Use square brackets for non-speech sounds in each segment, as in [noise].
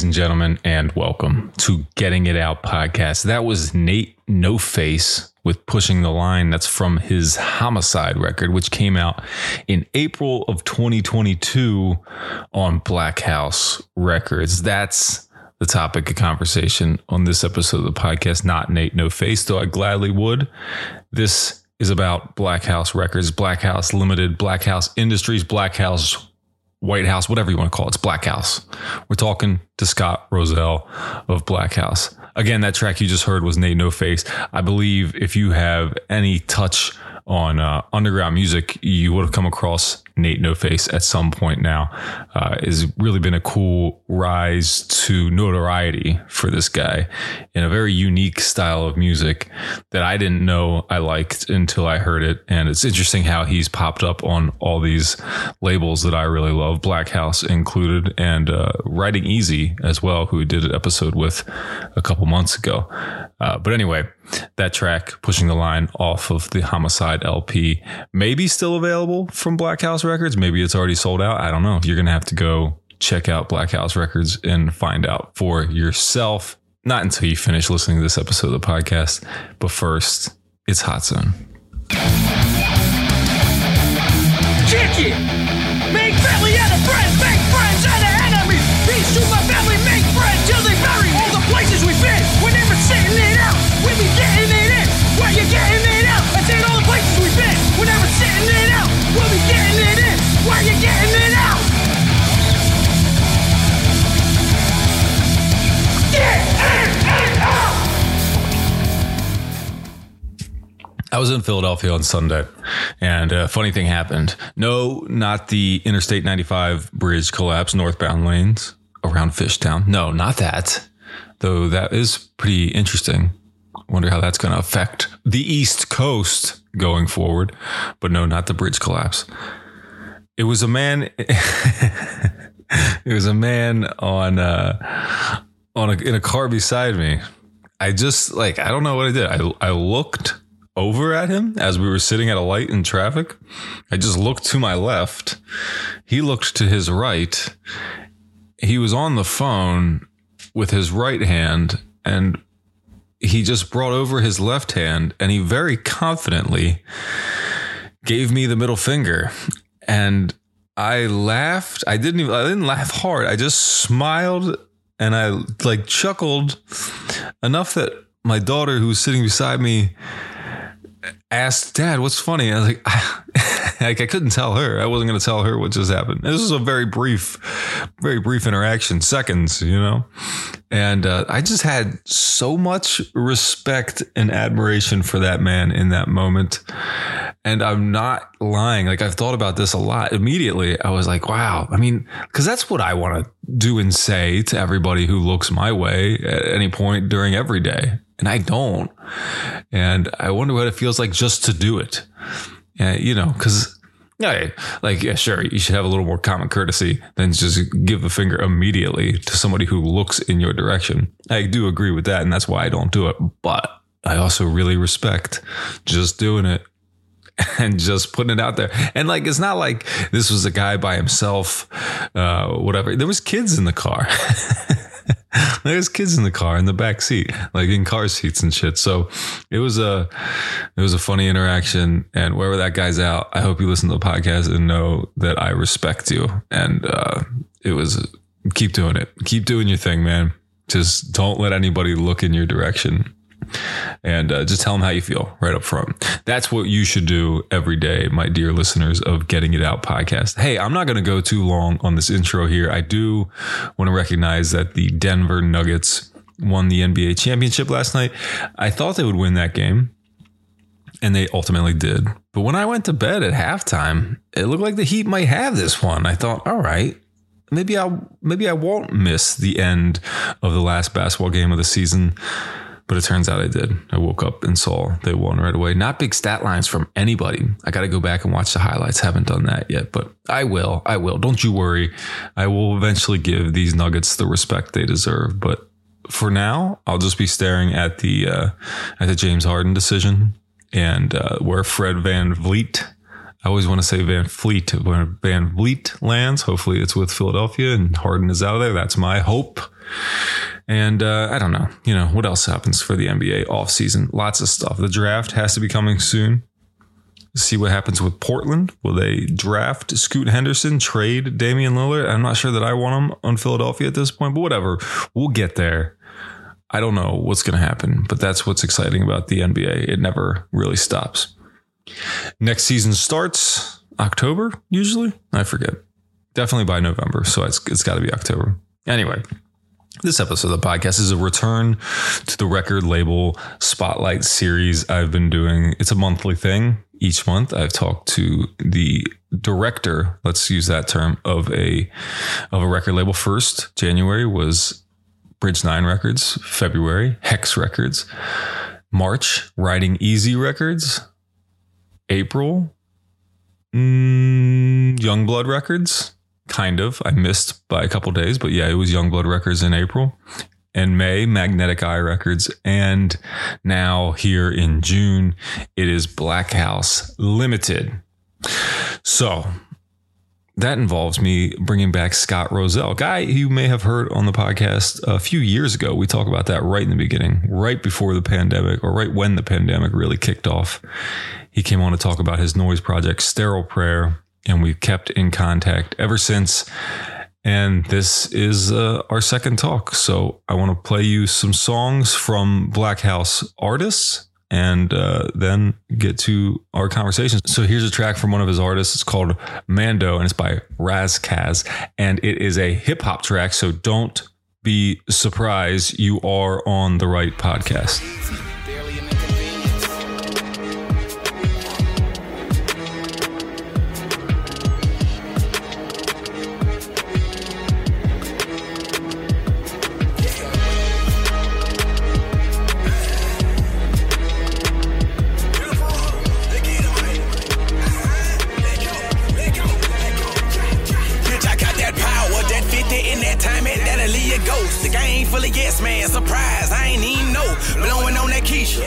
Ladies and gentlemen, and welcome to Getting It Out podcast. That was N8NOFACE with Pushing the Line. That's from his Homicide record, which came out in April of 2022 on Blackhouse Records. That's the topic of conversation on this episode of the podcast. Not N8NOFACE, though I gladly would. This is about Blackhouse Records, Blackhouse Limited, Blackhouse Industries, Blackhouse White House, whatever you want to call it. It's Blackhouse. We're talking to Scott Rozell of Blackhouse. Again, that track you just heard was N8NOFACE. I believe if you have any touch on uh, underground music, you would have come across N8NOFACE at some point now. Uh, has really been a cool rise to notoriety for this guy in a very unique style of music that I didn't know I liked until I heard it. And it's interesting how he's popped up on all these labels that I really love, Blackhouse included, and uh, Riding Easy as well, who we did an episode with a couple months ago. Uh, but anyway, that track, Pushing the Line, off of the Homicide LP, maybe still available from Blackhouse Records. Maybe it's already sold out. I don't know. You're going to have to go check out Blackhouse Records and find out for yourself. Not until you finish listening to this episode of the podcast. But first, it's Hot Zone. It! Make family out of friends, make friends out of enemies. Peace to my family, make friends till they bury I was in Philadelphia on Sunday, and a funny thing happened. No, not the Interstate 95 bridge collapse, northbound lanes around Fishtown. No, not that. Though that is pretty interesting. Wonder how that's going to affect the East Coast going forward. But no, not the bridge collapse. It was a man. [laughs] it was a man on uh, on a, in a car beside me. I just like I don't know what I did. I I looked over at him as we were sitting at a light in traffic. I just looked to my left. He looked to his right. He was on the phone with his right hand and he just brought over his left hand and he very confidently gave me the middle finger and I laughed. I didn't even I didn't laugh hard. I just smiled and I like chuckled enough that my daughter who was sitting beside me asked dad, what's funny? I was like, [laughs] like I couldn't tell her. I wasn't going to tell her what just happened. This was a very brief, very brief interaction, seconds, you know? And uh, I just had so much respect and admiration for that man in that moment. And I'm not lying. Like I've thought about this a lot. Immediately, I was like, wow. I mean, because that's what I want to do and say to everybody who looks my way at any point during every day. And I don't. And I wonder what it feels like just to do it. And, you know, because yeah, like yeah, sure. You should have a little more common courtesy than just give the finger immediately to somebody who looks in your direction. I do agree with that, and that's why I don't do it. But I also really respect just doing it [laughs] and just putting it out there. And like, it's not like this was a guy by himself, uh, whatever. There was kids in the car. [laughs] [laughs] There's kids in the car in the back seat, like in car seats and shit. So it was a it was a funny interaction. And wherever that guy's out, I hope you listen to the podcast and know that I respect you. And uh, it was keep doing it, keep doing your thing, man. Just don't let anybody look in your direction and uh, just tell them how you feel right up front. That's what you should do every day, my dear listeners of Getting It Out podcast. Hey, I'm not going to go too long on this intro here. I do want to recognize that the Denver Nuggets won the NBA championship last night. I thought they would win that game. And they ultimately did. But when I went to bed at halftime, it looked like the Heat might have this one. I thought, all right, maybe I'll maybe I won't miss the end of the last basketball game of the season. But it turns out I did. I woke up and saw they won right away. Not big stat lines from anybody. I got to go back and watch the highlights. Haven't done that yet, but I will. I will. Don't you worry. I will eventually give these Nuggets the respect they deserve. But for now, I'll just be staring at the uh, at the James Harden decision and uh, where Fred VanVleet. I always want to say Van Fleet. Where VanVleet lands, hopefully it's with Philadelphia and Harden is out of there. That's my hope. And uh, I don't know, you know, what else happens for the NBA off season? Lots of stuff. The draft has to be coming soon. See what happens with Portland. Will they draft Scoot Henderson, trade Damian Lillard? I'm not sure that I want him on Philadelphia at this point, but whatever. We'll get there. I don't know what's going to happen, but that's what's exciting about the NBA. It never really stops. Next season starts October, usually. I forget. Definitely by November. So it's, it's got to be October. Anyway, this episode of the podcast is a return to the record label spotlight series I've been doing. It's a monthly thing. Each month I've talked to the director, let's use that term, of a of a record label. First, January was Bridge 9 Records, February, Hex Records, March, Riding Easy Records, April, mm, Youngblood Records, kind of. I missed by a couple days, but yeah, it was Youngblood Records in April. And May, Magnetic Eye Records. And now here in June, it is Blackhouse Limited. So that involves me bringing back Scott Rozell, guy you may have heard on the podcast a few years ago. We talk about that right in the beginning, right before the pandemic, or right when the pandemic really kicked off. He came on to talk about his noise project, Sterile Prayer, and we've kept in contact ever since. And this is uh, our second talk. So I want to play you some songs from Blackhouse artists and uh, then get to our conversation. So here's a track from one of his artists. It's called Mando and it's by Ras Kass. And it is a hip hop track. So don't be surprised. You are on the right podcast. Man, surprise, I ain't even know. Blowing on that Keisha,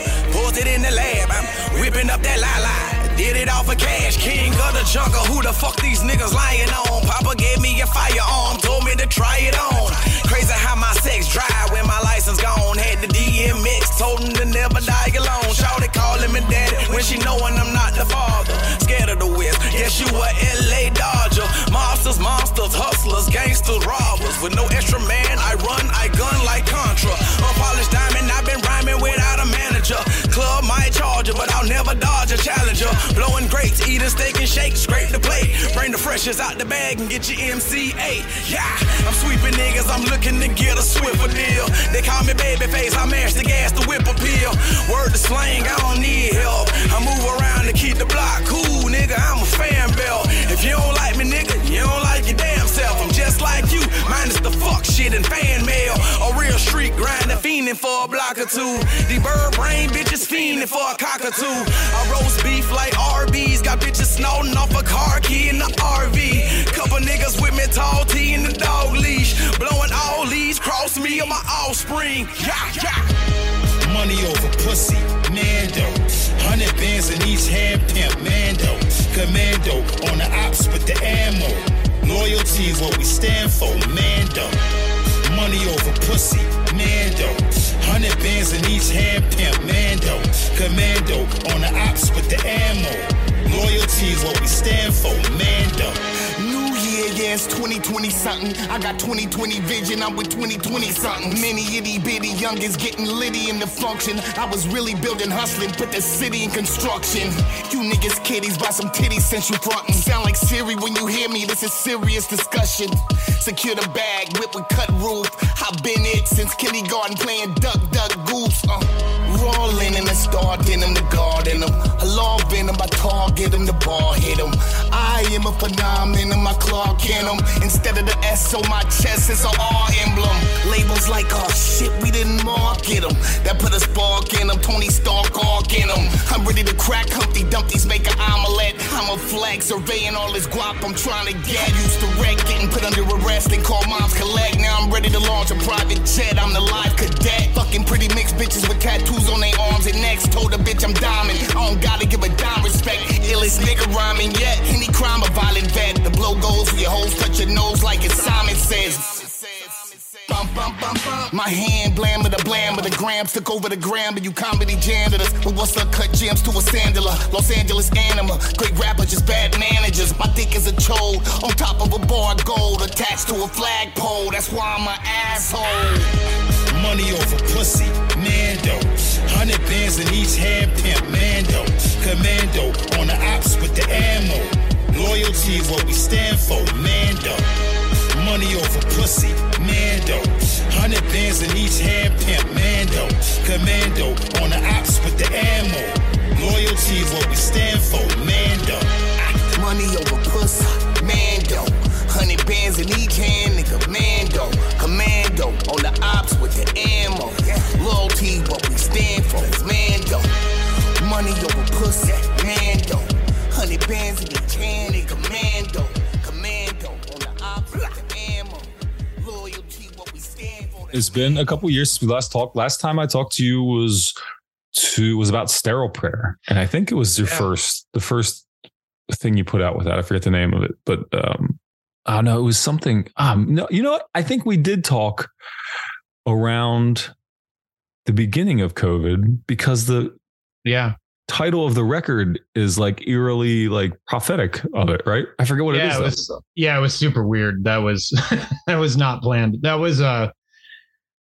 it in the lab, I'm whipping up that la la. Did it all for cash, king of the jungle. Who the fuck these niggas lying on? Papa gave me a firearm, told me to try it on. Crazy how my sex drive when my license gone. Had the DMX, told him to never die alone. Shawty calling me daddy when she knowing I'm not the father. Scared of the West, yes you a LA Dodger. Monsters, monsters, hustlers, gangsters, robbers. With no extra man, run, I gun like Contra. Unpolished diamond, I've been rhyming without a manager. Club might charge you, but I'll never dodge a challenger. Blowing grapes, eating steak and shake, scrape the plate. Bring the freshest out the bag and get your MCA. Yeah, I'm sweeping niggas, I'm looking to get a swifter deal. They call me babyface, I mash the gas, the whip appeal. Word to slang, I don't need help. I move around to keep the block cool, nigga. I'm a fan belt. If you don't like me, nigga, you don't just like you, minus the fuck shit and fan mail. A real street grinder, fiending for a block or two. The bird brain bitches fiending for a cockatoo. I roast beef like Arby's, got bitches snorting off a car key in the RV. Couple niggas with me, tall T in the dog leash. Blowing all these, cross me or my offspring. Yeah, yeah. Money over pussy, Mando. Hundred bands in each hand, pimp, Mando. Commando on the ops with the ammo. Loyalty is what we stand for, Mando. Money over pussy, Mando. Hundred bands in each hand, pimp, Mando. Commando on the ops with the ammo. Loyalty is what we stand for, Mando. Yeah, it's 2020 something. I got 2020 vision, I'm with 2020 something. Many itty bitty youngins getting litty in the function. I was really building, hustling, put the city in construction. You niggas kiddies buy some titties since you frontin'. Sound like Siri when you hear me, this is serious discussion. Secure the bag, whip with cut roof. I've been it since kindergarten playing duck, duck, goose. Uh, raw linen, the star the guard in them. A law venom, I target the ball hit him. I am a phenomenon, my Clark in him. Instead of the S on my chest, it's a R emblem. Labels like, oh shit, we didn't market them. That put a spark in them, Tony Stark arc in them. I'm ready to crack Humpty Dumpty's, make an omelet. I'm a flag surveying all this guap I'm trying to get. Used to wreck, getting put under arrest and call moms collect. Now I'm ready to launch a private jet, I'm the live cadet. Fucking pretty mixed bitches with tattoos on their arms and necks. Told a bitch I'm diamond, I don't gotta give a dime respect. Illest nigga rhyming yet. Any crime a violent vet. The blow goes for your hoes, touch your nose like it's Simon says. My hand blam with the blam with the grams took over the gram, but you comedy jammed us. But what's up? Cut gems to a sandaler. Los Angeles anima. Great rapper, just bad managers. My dick is a chode on top of a bar of gold attached to a flagpole. That's why I'm an asshole. Money over pussy, Mando. Hundred bands in each hand, pimp, Mando. Commando on the ops with the ammo. Loyalty is what we stand for, Mando. Money over pussy, Mando. Hundred bands in each hand, pimp, Mando. Commando on the ops with the ammo. Loyalty is what we stand for, Mando. Money over pussy, Mando. Hundred bands in each hand, nigga, Mando. Commando on the ops with the ammo. Loyalty, what we stand for, Mando. Money over pussy, bands in each hand, nigga, Mando. Commando on the ops with ammo. Loyalty, what we stand for. It's been a couple years since we last talked. Last time I talked to you was to was about sterile prayer, and I think it was your first the first thing you put out with that. I forget the name of it, but um, I don't know. It was something. Um, no, you know what? I think we did talk around the beginning of COVID because the Yeah. Title of the record is like eerily like prophetic of it, right? I forget what yeah, it it is. though. was yeah, it was super weird. That was [laughs] that was not planned. That was uh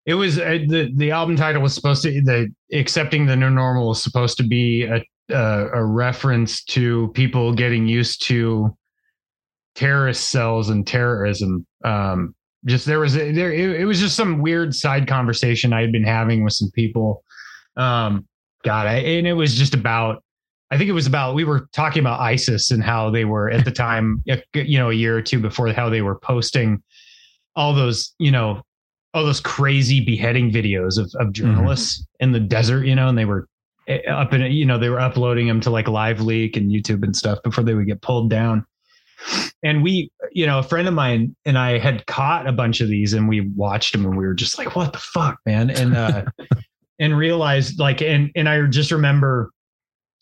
it was uh, the the album title was supposed to the accepting the new normal was supposed to be a uh, a reference to people getting used to terrorist cells and terrorism. Um, just there was a, there it, it was just some weird side conversation I had been having with some people. Um, God, I, and it was just about I think it was about we were talking about ISIS and how they were at the [laughs] time, you know, a year or two before how they were posting all those, you know, all those crazy beheading videos of, of journalists in the desert, you know, and they were eh, up in, you know, they were uploading them to like Live Leak and YouTube and stuff before they would get pulled down. And we, you know, a friend of mine and I had caught a bunch of these and we watched them and we were just like, what the fuck, man? And, uh, [laughs] and realized like, and, and I just remember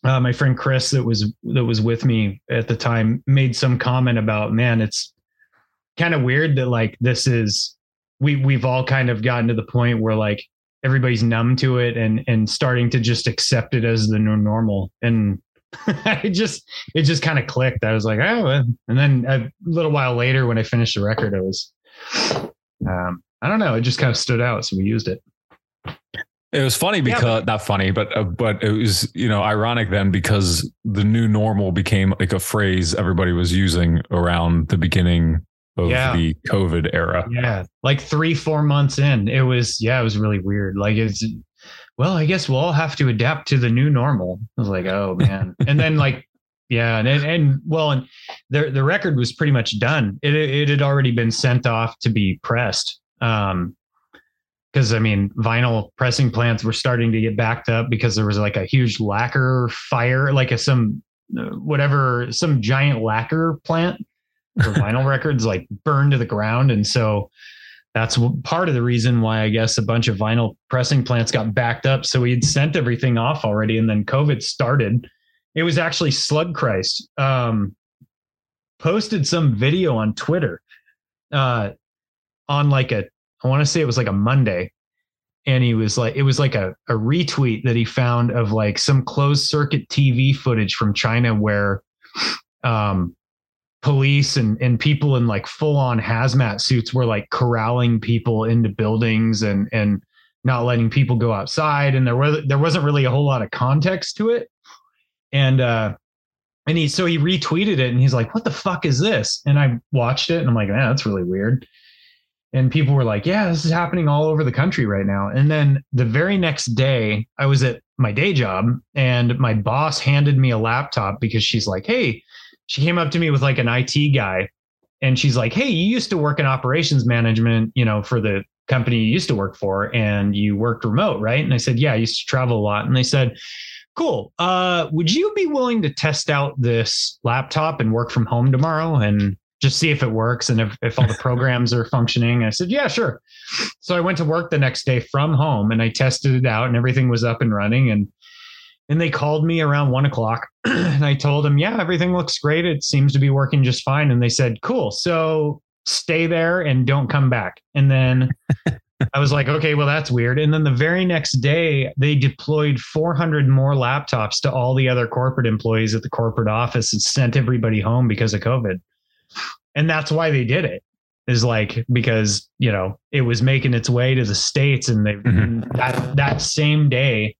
uh, my friend Chris that was that was with me at the time made some comment about man it's kind of weird that like this is we we've all kind of gotten to the point where like everybody's numb to it and and starting to just accept it as the new normal. And [laughs] it just it just kind of clicked. I was like oh and then a little while later when I finished the record I was um I don't know it just kind of stood out so we used it It was funny because yeah, but, not funny, but uh, but it was you know ironic then because the new normal became like a phrase everybody was using around the beginning of yeah. the COVID era. Yeah, like three four months in, it was yeah, it was really weird. Like it's well, I guess we'll all have to adapt to the new normal. I was like, oh man, [laughs] and then like yeah, and and well, and the the record was pretty much done. It it had already been sent off to be pressed. Um, because I mean, vinyl pressing plants were starting to get backed up because there was like a huge lacquer fire, like a some whatever some giant lacquer plant for [laughs] vinyl records like burned to the ground, and so that's part of the reason why I guess a bunch of vinyl pressing plants got backed up. So we had sent everything off already, and then COVID started. It was actually Slug Christ um, posted some video on Twitter uh, on like a I want to say it was like a Monday. And he was like, it was like a, a retweet that he found of like some closed circuit TV footage from China where um, police and, and people in like full on hazmat suits were like corralling people into buildings and, and not letting people go outside. And there was, there wasn't really a whole lot of context to it. And, uh, and he, so he retweeted it and he's like, what the fuck is this? And I watched it and I'm like, man, that's really weird and people were like, "Yeah, this is happening all over the country right now." And then the very next day, I was at my day job, and my boss handed me a laptop because she's like, "Hey," she came up to me with like an IT guy, and she's like, "Hey, you used to work in operations management, you know, for the company you used to work for, and you worked remote, right?" And I said, "Yeah, I used to travel a lot." And they said. Cool. Uh, would you be willing to test out this laptop and work from home tomorrow? And just see if it works and if, if all the [laughs] programs are functioning. I said, yeah, sure. So I went to work the next day from home and I tested it out and everything was up and running. And and they called me around one o'clock [clears throat] and I told them, yeah, everything looks great. It seems to be working just fine. And they said, cool. So stay there and don't come back. And then [laughs] I was like, okay, well, that's weird. And then the very next day, they deployed 400 more laptops to all the other corporate employees at the corporate office and sent everybody home because of COVID and that's why they did it is like because you know it was making its way to the states and they mm-hmm. that that same day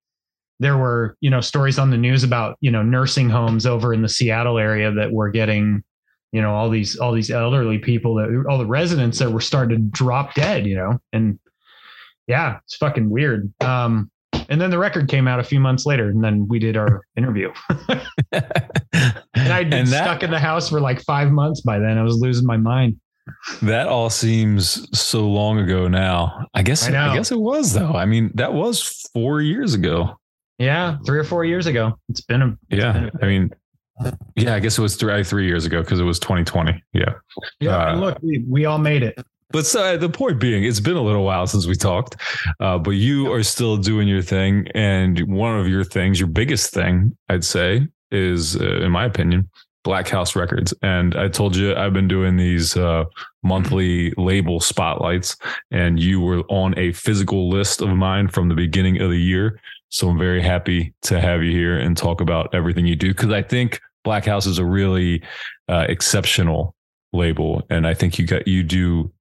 there were you know stories on the news about you know nursing homes over in the Seattle area that were getting you know all these all these elderly people that all the residents that were starting to drop dead you know and yeah it's fucking weird um and then the record came out a few months later, and then we did our interview. [laughs] [laughs] and I'd been that, stuck in the house for like five months by then. I was losing my mind. That all seems so long ago now. I guess I, I guess it was though. I mean, that was four years ago. Yeah, three or four years ago. It's been a yeah. Been a, I mean, yeah, I guess it was three three years ago because it was 2020. Yeah. Yeah. Uh, look, we, we all made it. But so, the point being, it's been a little while since we talked, uh, but you are still doing your thing. And one of your things, your biggest thing, I'd say, is, uh, in my opinion, Blackhouse Records. And I told you I've been doing these uh, monthly label spotlights, and you were on a physical list of mine from the beginning of the year. So I'm very happy to have you here and talk about everything you do because I think Blackhouse is a really uh, exceptional label, and I think you got you do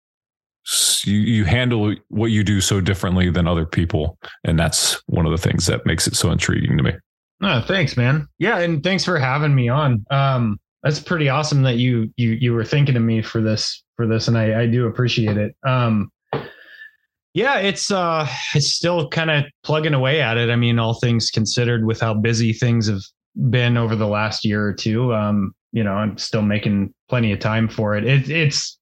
you, you handle what you do so differently than other people and that's one of the things that makes it so intriguing to me oh thanks man. Yeah and thanks for having me on. Um that's pretty awesome that you you you were thinking of me for this for this and i i do appreciate it. Um yeah it's uh it's still kind of plugging away at it. I mean all things considered with how busy things have been over the last year or two um you know i'm still making plenty of time for it, it it's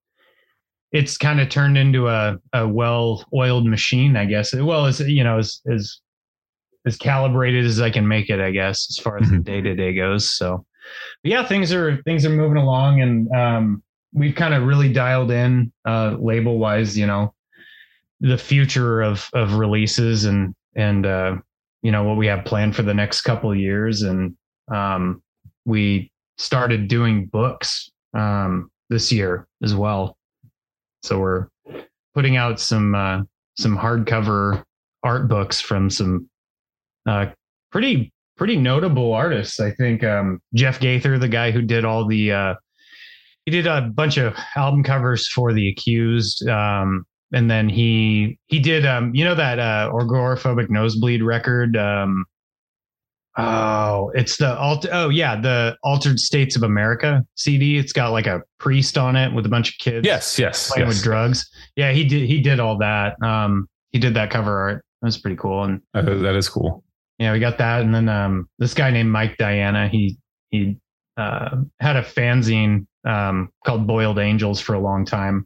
it's kind of turned into a, a well-oiled machine, I guess. Well, as you know, as as as calibrated as I can make it, I guess, as far as the day to day goes. So, but yeah, things are things are moving along, and um, we've kind of really dialed in uh, label wise. You know, the future of of releases and and uh, you know what we have planned for the next couple of years, and um, we started doing books um, this year as well. So we're putting out some uh, some hardcover art books from some uh, pretty pretty notable artists. I think um, Jeff Gaither, the guy who did all the uh, he did a bunch of album covers for the Accused. Um, and then he he did um you know that uh agoraphobic nosebleed record um oh it's the alt oh yeah the altered states of america cd it's got like a priest on it with a bunch of kids Yes, yes, playing yes. with drugs yeah he did he did all that um he did that cover art that was pretty cool and that is cool. Yeah, we got that, and then um, this guy named Mike Diana, he he uh, had a fanzine um, called Boiled Angels for a long time,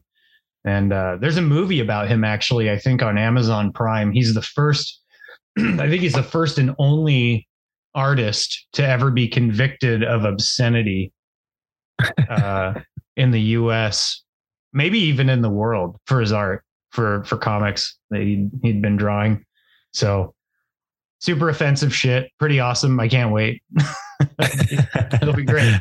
and uh, there's a movie about him actually. I think on Amazon Prime. He's the first. [clears throat] I think he's the first and only artist to ever be convicted of obscenity [laughs] uh, in the U.S. Maybe even in the world for his art for for comics that he he'd been drawing. So super offensive shit. Pretty awesome. I can't wait. [laughs] It'll be great.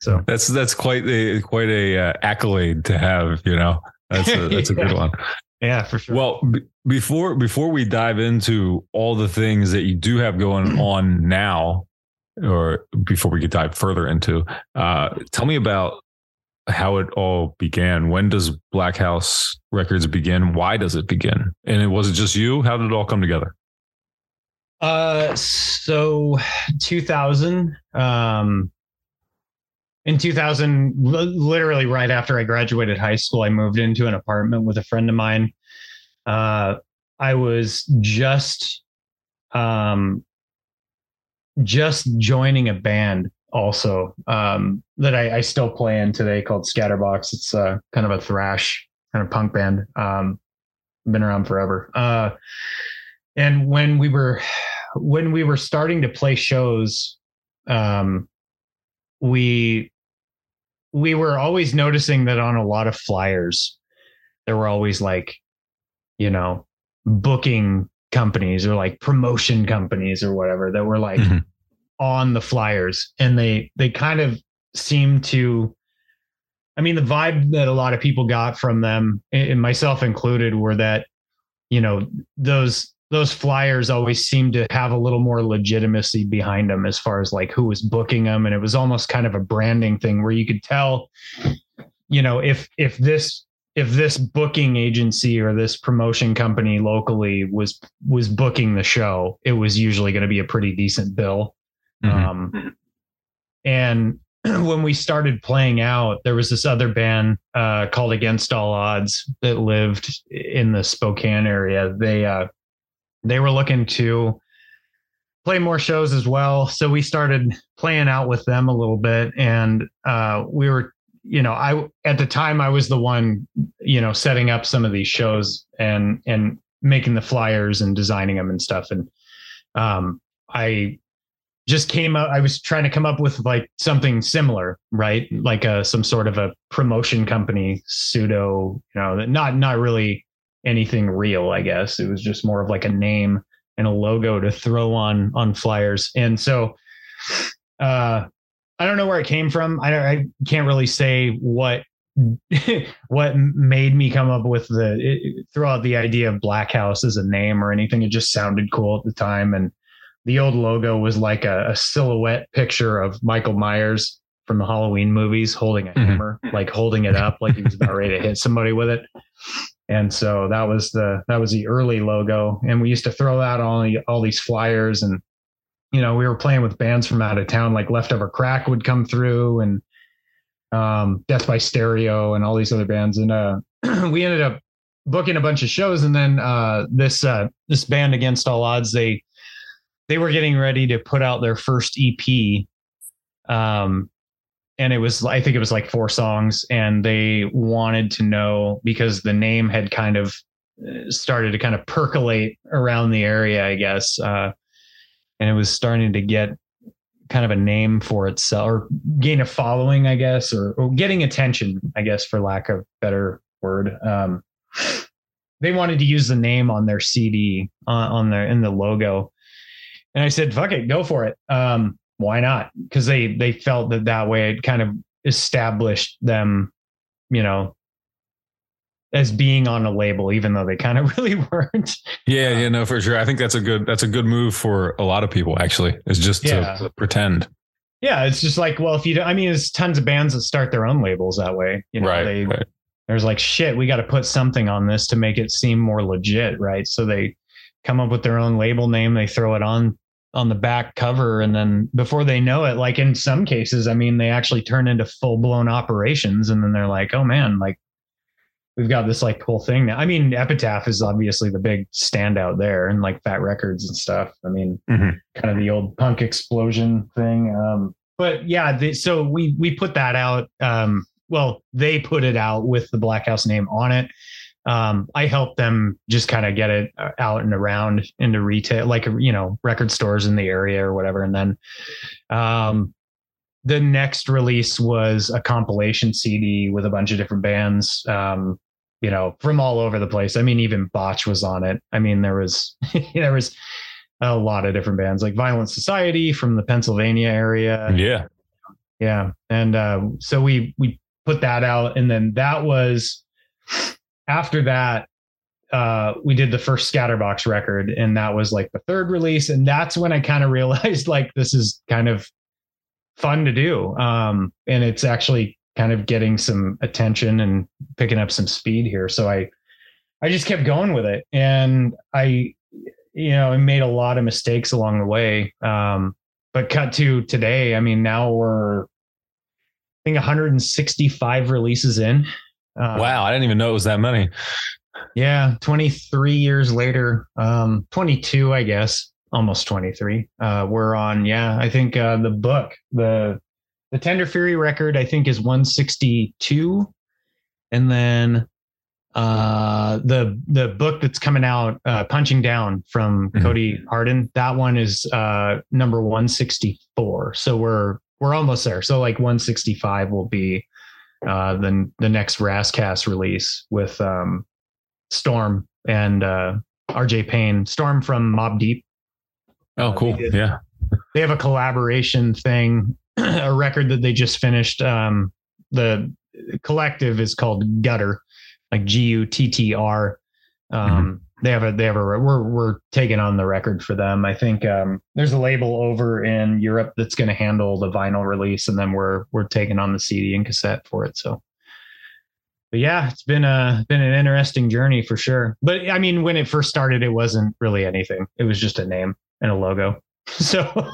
So That's that's quite a quite a uh, accolade to have. You know, that's a, that's a good [laughs] one. yeah, for sure. Well, b- before before we dive into all the things that you do have going [clears throat] on now, or before we could dive further into, uh, tell me about how it all began. When does Blackhouse Records begin? Why does it begin? And it was it just you? How did it all come together? Uh, so 2000, um, in 2000, li- literally right after I graduated high school, I moved into an apartment with a friend of mine. Uh, I was just, um, just joining a band also, um, that I, I still play in today called Scatterbox. It's uh, kind of a thrash kind of punk band. Um, been around forever. Uh, and when we were when we were starting to play shows um we we were always noticing that on a lot of flyers there were always like you know booking companies or like promotion companies or whatever that were like Mhm. on the flyers and they they kind of seemed to I mean, the vibe that a lot of people got from them, and myself included, were that you know those those flyers always seemed to have a little more legitimacy behind them as far as like who was booking them, and it was almost kind of a branding thing where you could tell, you know, if if this if this booking agency or this promotion company locally was was booking the show, it was usually going to be a pretty decent bill. Mhm. Um, and [clears throat] when we started playing out, there was this other band uh, called Against All Odds that lived in the Spokane area. They uh, they were looking to play more shows as well, so we started playing out with them a little bit, and uh, we were. You know, I at the time I was the one, you know, setting up some of these shows and and making the flyers and designing them and stuff. And um, I just came up i was trying to come up with like something similar right like a some sort of a promotion company pseudo you know not not really anything real i guess. It was just more of like a name and a logo to throw on on flyers. And so uh i don't know where it came from. I, I can't really say what [laughs] what made me come up with the it, throw out the idea of black house as a name or anything. It just sounded cool at the time. And the old logo was like a, a silhouette picture of Michael Myers from the Halloween movies holding a Mhm. hammer, like holding it up like he was about ready to hit somebody with it. And so that was the that was the early logo. And we used to throw out all the, all these flyers and you know, we were playing with bands from out of town, like Leftover Crack would come through and um Death by Stereo and all these other bands. And uh [clears throat] we ended up booking a bunch of shows and then uh this uh this band against all odds they they were getting ready to put out their first EP. Um, and it was, I think it was like four songs, and they wanted to know because the name had kind of uh, started to kind of percolate around the area, I guess. Uh, and it was starting to get kind of a name for itself or gain a following, I guess, or, or getting attention, I guess, for lack of better word. Um, they wanted to use the name on their CD on, on their in the logo and I said, "Fuck it, go for it. Um, why not?" Because they they felt that that way it kind of established them, you know, as being on a label, even though they kind of [laughs] really weren't. Yeah, uh, yeah, no, for sure. I think that's a good that's a good move for a lot of people. Actually, is just Yeah. to pretend. Yeah, it's just like, well, if you, don't, I mean, there's tons of bands that start their own labels that way. You know, right, they right. there's like shit we got to put something on this to make it seem more legit right so they come up with their own label name they throw it on on the back cover and then before they know it like in some cases i mean they actually turn into full blown operations and then they're like oh man like we've got this like cool thing now. I mean epitaph is obviously the big standout there and like fat records and stuff. I mean Mhm. kind of the old punk explosion thing um but yeah the, so we we put that out um well they put it out with the black house name on it um, I helped them just kind of get it uh, out and around into retail, like you know, record stores in the area or whatever. And then um, the next release was a compilation CD with a bunch of different bands, um, you know, from all over the place. I mean, even Botch was on it. I mean, there was [laughs] there was a lot of different bands like Violent Society from the Pennsylvania area Yeah. yeah and uh, so we we put that out and then that was after that uh we did the first scatterbox record and that was like the third release and that's when i kind of realized [laughs] like this is kind of fun to do um and it's actually kind of getting some attention and picking up some speed here so i i just kept going with it and i you know i made a lot of mistakes along the way um but cut to today i mean now we're i think 165 releases in uh, Wow. I didn't even know it was that many. yeah 23 years later um 22 i guess almost 23 uh we're on yeah i think uh the book the the tender fury record i think is 162 and then uh the the book that's coming out uh punching down from Mhm. cody harden that one is uh number 164 so we're we're almost there so like 165 will be uh the the next Ras Kass release with um storm and uh rj payne storm from Mobb Deep Oh, Uh, they cool. did- Yeah. they have a collaboration thing, [clears throat] a record that they just finished. Um, the collective is called Gutter, like G U T T R. Um, They have a they have a we're we're taking on the record for them. I think um, there's a label over in Europe that's going to handle the vinyl release, and then we're we're taking on the CD and cassette for it. So. But yeah, it's been a been an interesting journey for sure. But I mean, when it first started, it wasn't really anything. It was just a name and a logo. [laughs] So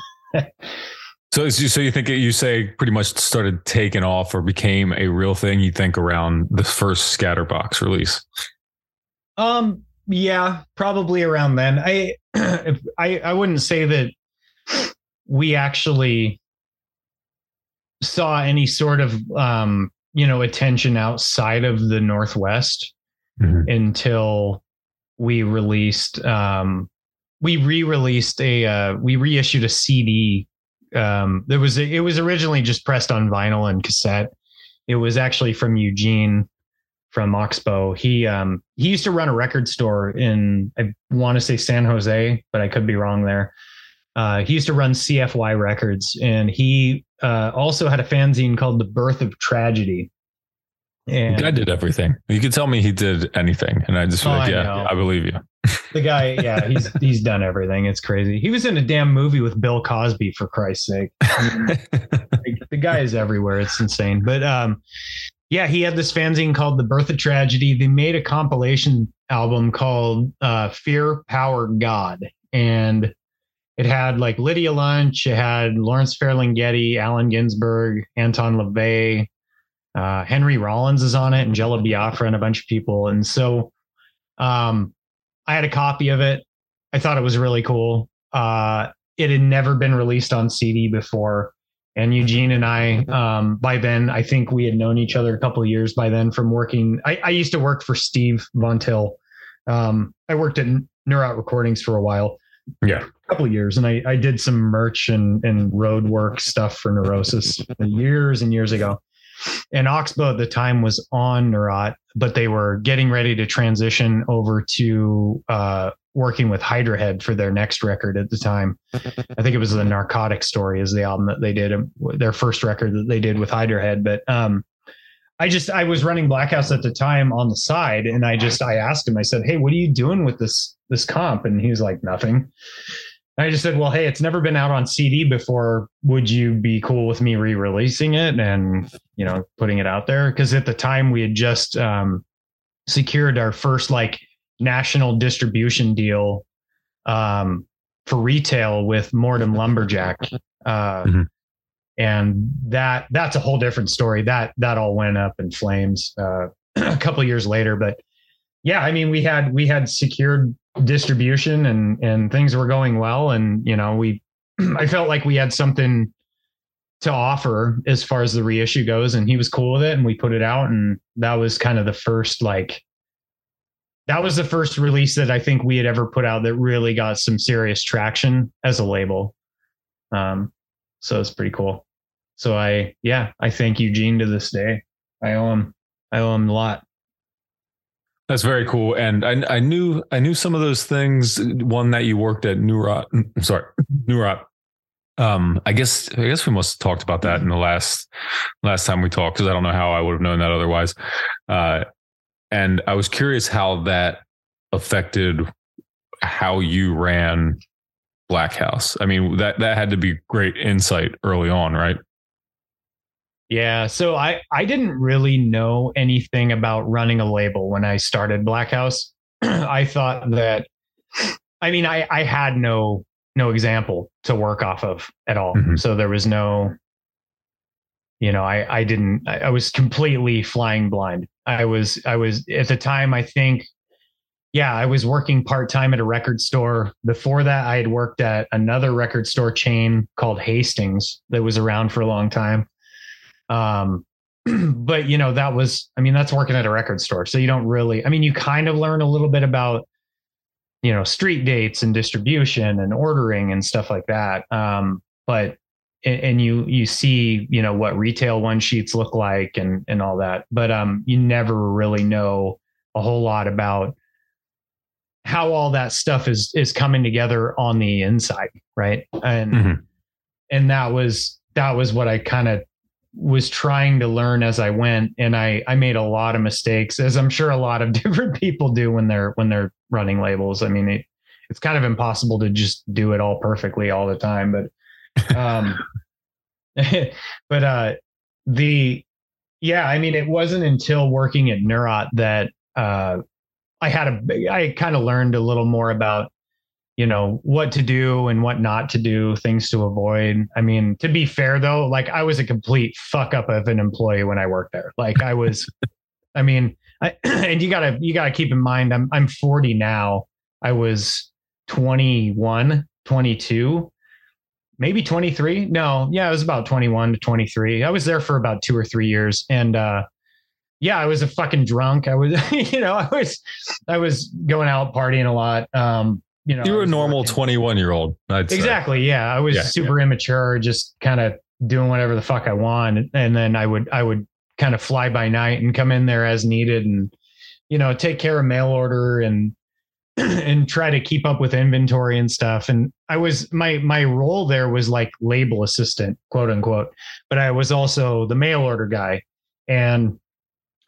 So, so you think you say pretty much started taking off or became a real thing? You think around the first Scatterbox release? Um, yeah, probably around then. I, [clears throat] if, I, I wouldn't say that we actually saw any sort of, um, you know, attention outside of the Northwest Mhm. until we released, um, we re-released a, uh, we reissued a CD. Um, there was, it was originally just pressed on vinyl and cassette. It was actually from Eugene from Oxbow. He um he used to run a record store in I want to say San Jose, but I could be wrong there. Uh, he used to run CFY Records, and he uh, also had a fanzine called The Birth of Tragedy. The And guy did everything. You could tell me he did anything, and I just Oh, like, I yeah, know. I believe you. the guy, [laughs] yeah, he's he's done everything. It's crazy. He was in a damn movie with Bill Cosby for Christ's sake. [laughs] I mean, the guy is everywhere. It's insane. But um, yeah, he had this fanzine called The Birth of Tragedy. They made a compilation album called uh, Fear, Power, God. And it had like Lydia Lunch, it had Lawrence Ferlinghetti, Allen Ginsberg, Anton LaVey, uh, Henry Rollins is on it, Jello Biafra, and a bunch of people. And so um, I had a copy of it. I thought it was really cool. Uh, it had never been released on CD before. And Eugene and I, um, by then, I think we had known each other a couple of years by then from working. I, I used to work for Steve Von Till. Um, I worked at Neurot Recordings for a while, yeah. a couple of years, and I, I did some merch and, and road work stuff for Neurosis [laughs] years and years ago. And Oxbow at the time was on Neurot, but they were getting ready to transition over to uh, working with Hydra Head for their next record at the time. [laughs] I think it was the Narcotic Story is the album that they did, um, their first record that they did with Hydra Head. But um, I just I was running Blackhouse at the time on the side, and I just I asked him. I said, "Hey, what are you doing with this this comp?" And he was like, "Nothing." I just said, well, hey, it's never been out on CD before. Would you be cool with me re-releasing it and you know putting it out there? Because at the time we had just um, secured our first like national distribution deal um, for retail with Mordam [laughs] Lumberjack. Uh, Mhm. And that that's a whole different story. That that all went up in flames uh, [clears throat] a couple years later. But yeah, I mean, we had we had secured distribution and and things were going well, and you know, we [clears throat] I felt like we had something to offer as far as the reissue goes, and he was cool with it, and we put it out, and that was kind of the first like that was the first release that I think we had ever put out that really got some serious traction as a label. Um, so it's pretty cool. So I, yeah, I thank Eugene to this day. I owe him, I owe him a lot. That's very cool. And I, I knew I knew some of those things. One that you worked at Neurot. I'm sorry, Neurot. Um, I guess I guess we must have talked about that in the last last time we talked because I don't know how I would have known that otherwise. Uh, and I was curious how that affected how you ran Blackhouse. I mean that that had to be great insight early on, right? Yeah. So I, I didn't really know anything about running a label when I started Blackhouse. [clears throat] I thought that, I mean, I, I had no, no example to work off of at all. Mhm. So there was no, you know, I, I didn't, I, was completely flying blind. I was, I was at the time, I think, yeah, I was working part time at a record store. Before that, I had worked at another record store chain called Hastings that was around for a long time. Um, [clears throat] but you know, that was, I mean, that's working at a record store. So you don't really, I mean, you kind of learn a little bit about, you know, street dates and distribution and ordering and stuff like that. Um, but, and, and you, you see, you know, what retail one sheets look like and, and all that, but, um, you never really know a whole lot about how all that stuff is, is coming together on the inside. Right. And, Mhm. and that was, that was what I kind of was trying to learn as I went and I I made a lot of mistakes as I'm sure a lot of [laughs] different people do when they're when they're running labels. I mean it, it's kind of impossible to just do it all perfectly all the time but um [laughs] but uh the yeah, I mean it wasn't until working at Neurot that uh I had a I kind of learned a little more about you know what to do and what not to do things to avoid. I mean to be fair though like i was a complete fuck up of an employee when i worked there. Like i was i mean I, [clears throat] and you gotta you gotta keep in mind i'm i'm 40 now. I was 21 22 maybe 23 no yeah i was about 21 to 23 i was there for about two or three years and uh yeah i was a fucking drunk i was [laughs] you know i was i was going out partying a lot um you know You were a normal 21 year old. I'd say. Exactly. Yeah. I was Yeah, super immature, just kind of doing whatever the fuck I want. And then I would, I would kind of fly by night and come in there as needed and, you know, take care of mail order and, [clears throat] and try to keep up with inventory and stuff. And I was, my, my role there was like label assistant, quote unquote, but I was also the mail order guy. And,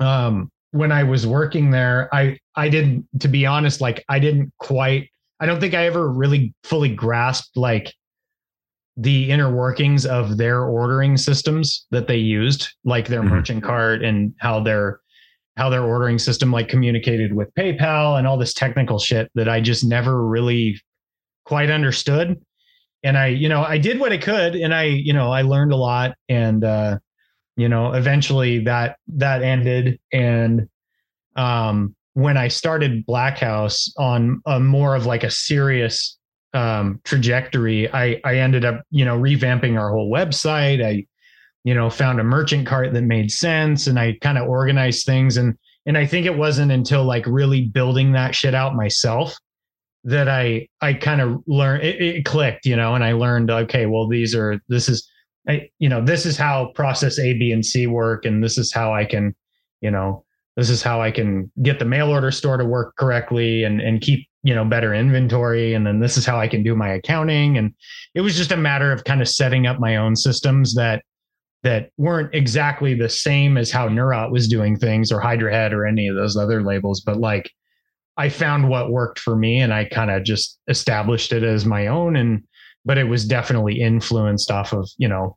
um, when I was working there, I, I didn't, to be honest, like I didn't quite I don't think I ever really fully grasped like the inner workings of their ordering systems that they used, like their Mhm. merchant cart and how their how their ordering system like communicated with PayPal and all this technical shit that I just never really quite understood. And I, you know, I did what I could and I, you know, I learned a lot and uh, you know, eventually that that ended and um when I started Blackhouse on a more of like a serious um, trajectory, I, I ended up, you know, revamping our whole website. I, you know, found a merchant cart that made sense and I kind of organized things. And, and I think it wasn't until like really building that shit out myself that I, I kind of learned it, it clicked, you know, and I learned, okay, well, these are, this is, I, you know, this is how process A, B, and C work. And this is how I can, you know, this is how I can get the mail order store to work correctly and and keep you know better inventory and then this is how I can do my accounting and it was just a matter of kind of setting up my own systems that that weren't exactly the same as how Neurot was doing things or Hydra Head or any of those other labels but like I found what worked for me and I kind of just established it as my own. And, but it was definitely influenced off of, you know,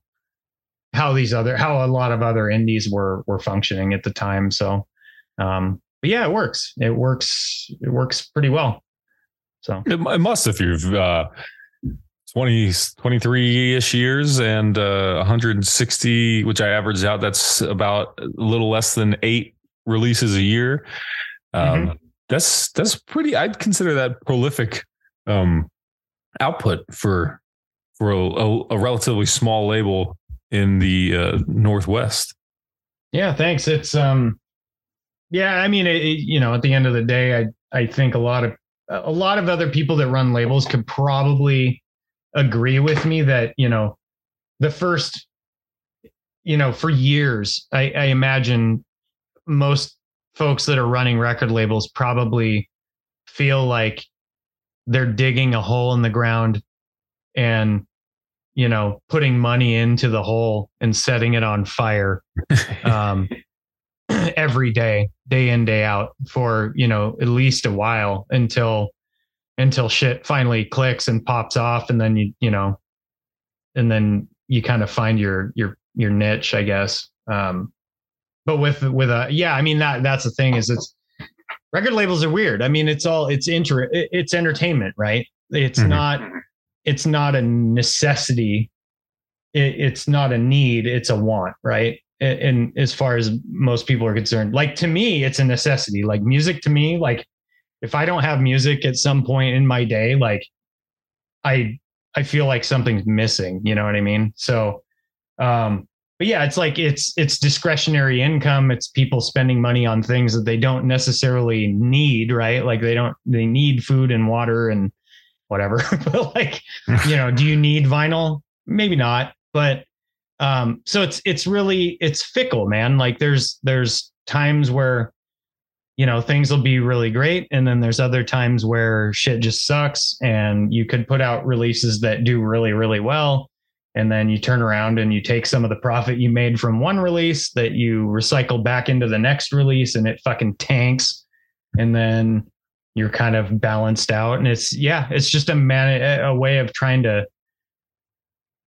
how these other, how a lot of other indies were, were functioning at the time. So, um, but yeah, it works. It works. It works pretty well. So it, it must if you've, uh, 20, 23 ish years and uh, 160, which I averaged out. That's about a little less than eight releases a year. Um, mm-hmm. That's that's pretty. I'd consider that prolific um, output for for a, a, a, relatively small label in the uh, Northwest. Yeah, thanks. It's um, yeah. I mean, it, it, you know, at the end of the day, I I think a lot of a lot of other people that run labels could probably agree with me that you know the first you know for years I, I imagine most folks that are running record labels probably feel like they're digging a hole in the ground and you know putting money into the hole and setting it on fire [laughs] um, [clears throat] every day day in day out for you know at least a while until until shit finally clicks and pops off and then you you know and then you kind of find your your your niche i guess. Um but with with a yeah i mean that that's the thing is it's record labels are weird. I mean it's all it's inter it's entertainment right? It's mm-hmm. not it's not a necessity. It, it's not a need it's a want right? And, and as far as most people are concerned like to me it's a necessity. Like music to me like if I don't have music at some point in my day, like I I feel like something's missing. You know what I mean? So um but yeah, it's like it's it's discretionary income. It's people spending money on things that they don't necessarily need, right? Like they don't they need food and water and whatever. [laughs] but like, you know, do you need vinyl? Maybe not. But um, so it's it's really it's fickle, man. Like there's there's times where you know things will be really great. And then there's other times where shit just sucks and you could put out releases that do really really well. And then you turn around and you take some of the profit you made from one release that you recycle back into the next release and it fucking tanks. And then you're kind of balanced out. And it's yeah it's just a man a way of trying to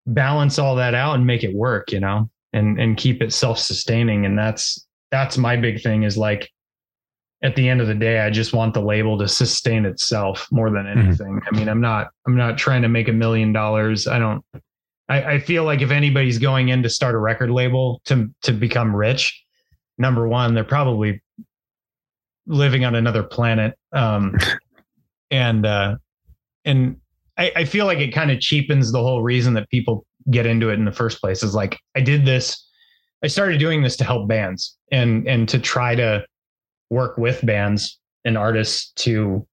balance all that out and make it work you know and and keep it self-sustaining. And that's that's my big thing is like at the end of the day, I just want the label to sustain itself more than mm-hmm. anything. Mm-hmm. I mean, I'm not I'm not trying to make a million dollars. I don't. I, I feel like if anybody's going in to start a record label to to become rich, number one, they're probably living on another planet. Um, [laughs] and uh, and I, I feel like it kind of cheapens the whole reason that people get into it in the first place. Is like I did this. I started doing this to help bands and and to try to work with bands and artists to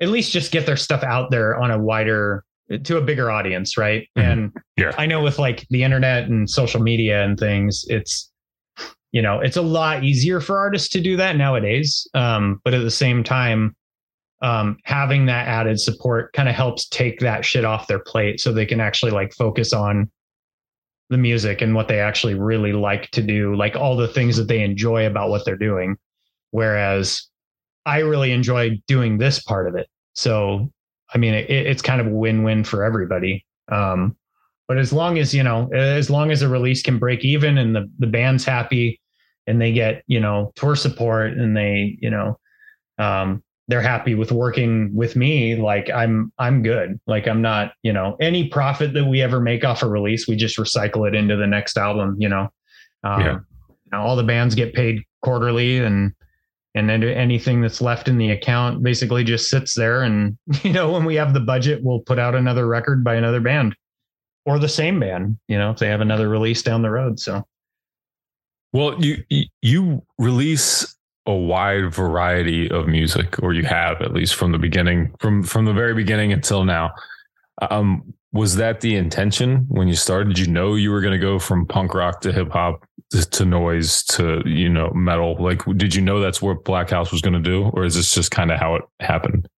at least just get their stuff out there on a wider to a bigger audience right? Mm-hmm. and yeah. I know with like the internet and social media and things it's you know it's a lot easier for artists to do that nowadays um, but at the same time um, having that added support kind of helps take that shit off their plate so they can actually like focus on the music and what they actually really like to do like all the things that they enjoy about what they're doing Whereas I really enjoy doing this part of it. So, I mean, it, it's kind of a win win for everybody. Um, but as long as, you know, as long as the release can break even and the, the band's happy and they get, you know, tour support and they, you know, um, they're happy with working with me like i'm i'm good like i'm not you know any profit that we ever make off a release we just recycle it into the next album you know um, yeah. you know, all the bands get paid quarterly and and then anything that's left in the account basically just sits there. And [laughs] you know when we have the budget we'll put out another record by another band or the same band you know if they have another release down the road. So well you you release a wide variety of music or you have at least from the beginning from from the very beginning until now. Um was that the intention when you started? Did you know you were going to go from punk rock to hip hop to noise to you know metal. Like did you know that's what blackhouse was going to do or is this just kind of how it happened?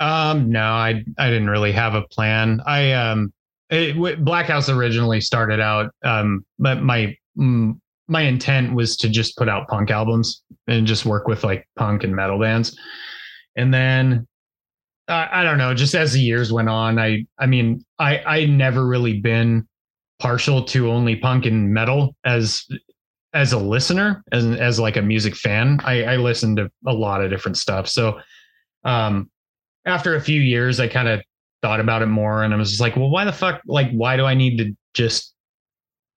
Um no i i didn't really have a plan. I um it, blackhouse originally started out um but my my intent was to just put out punk albums and just work with like punk and metal bands. And then uh, I don't know. Just as the years went on, I I mean, I I never really been partial to only punk and metal as as a listener as as like a music fan. I I listened to a lot of different stuff. So um after a few years, I kind of thought about it more, and I was just like, well, why the fuck? Like, why do I need to just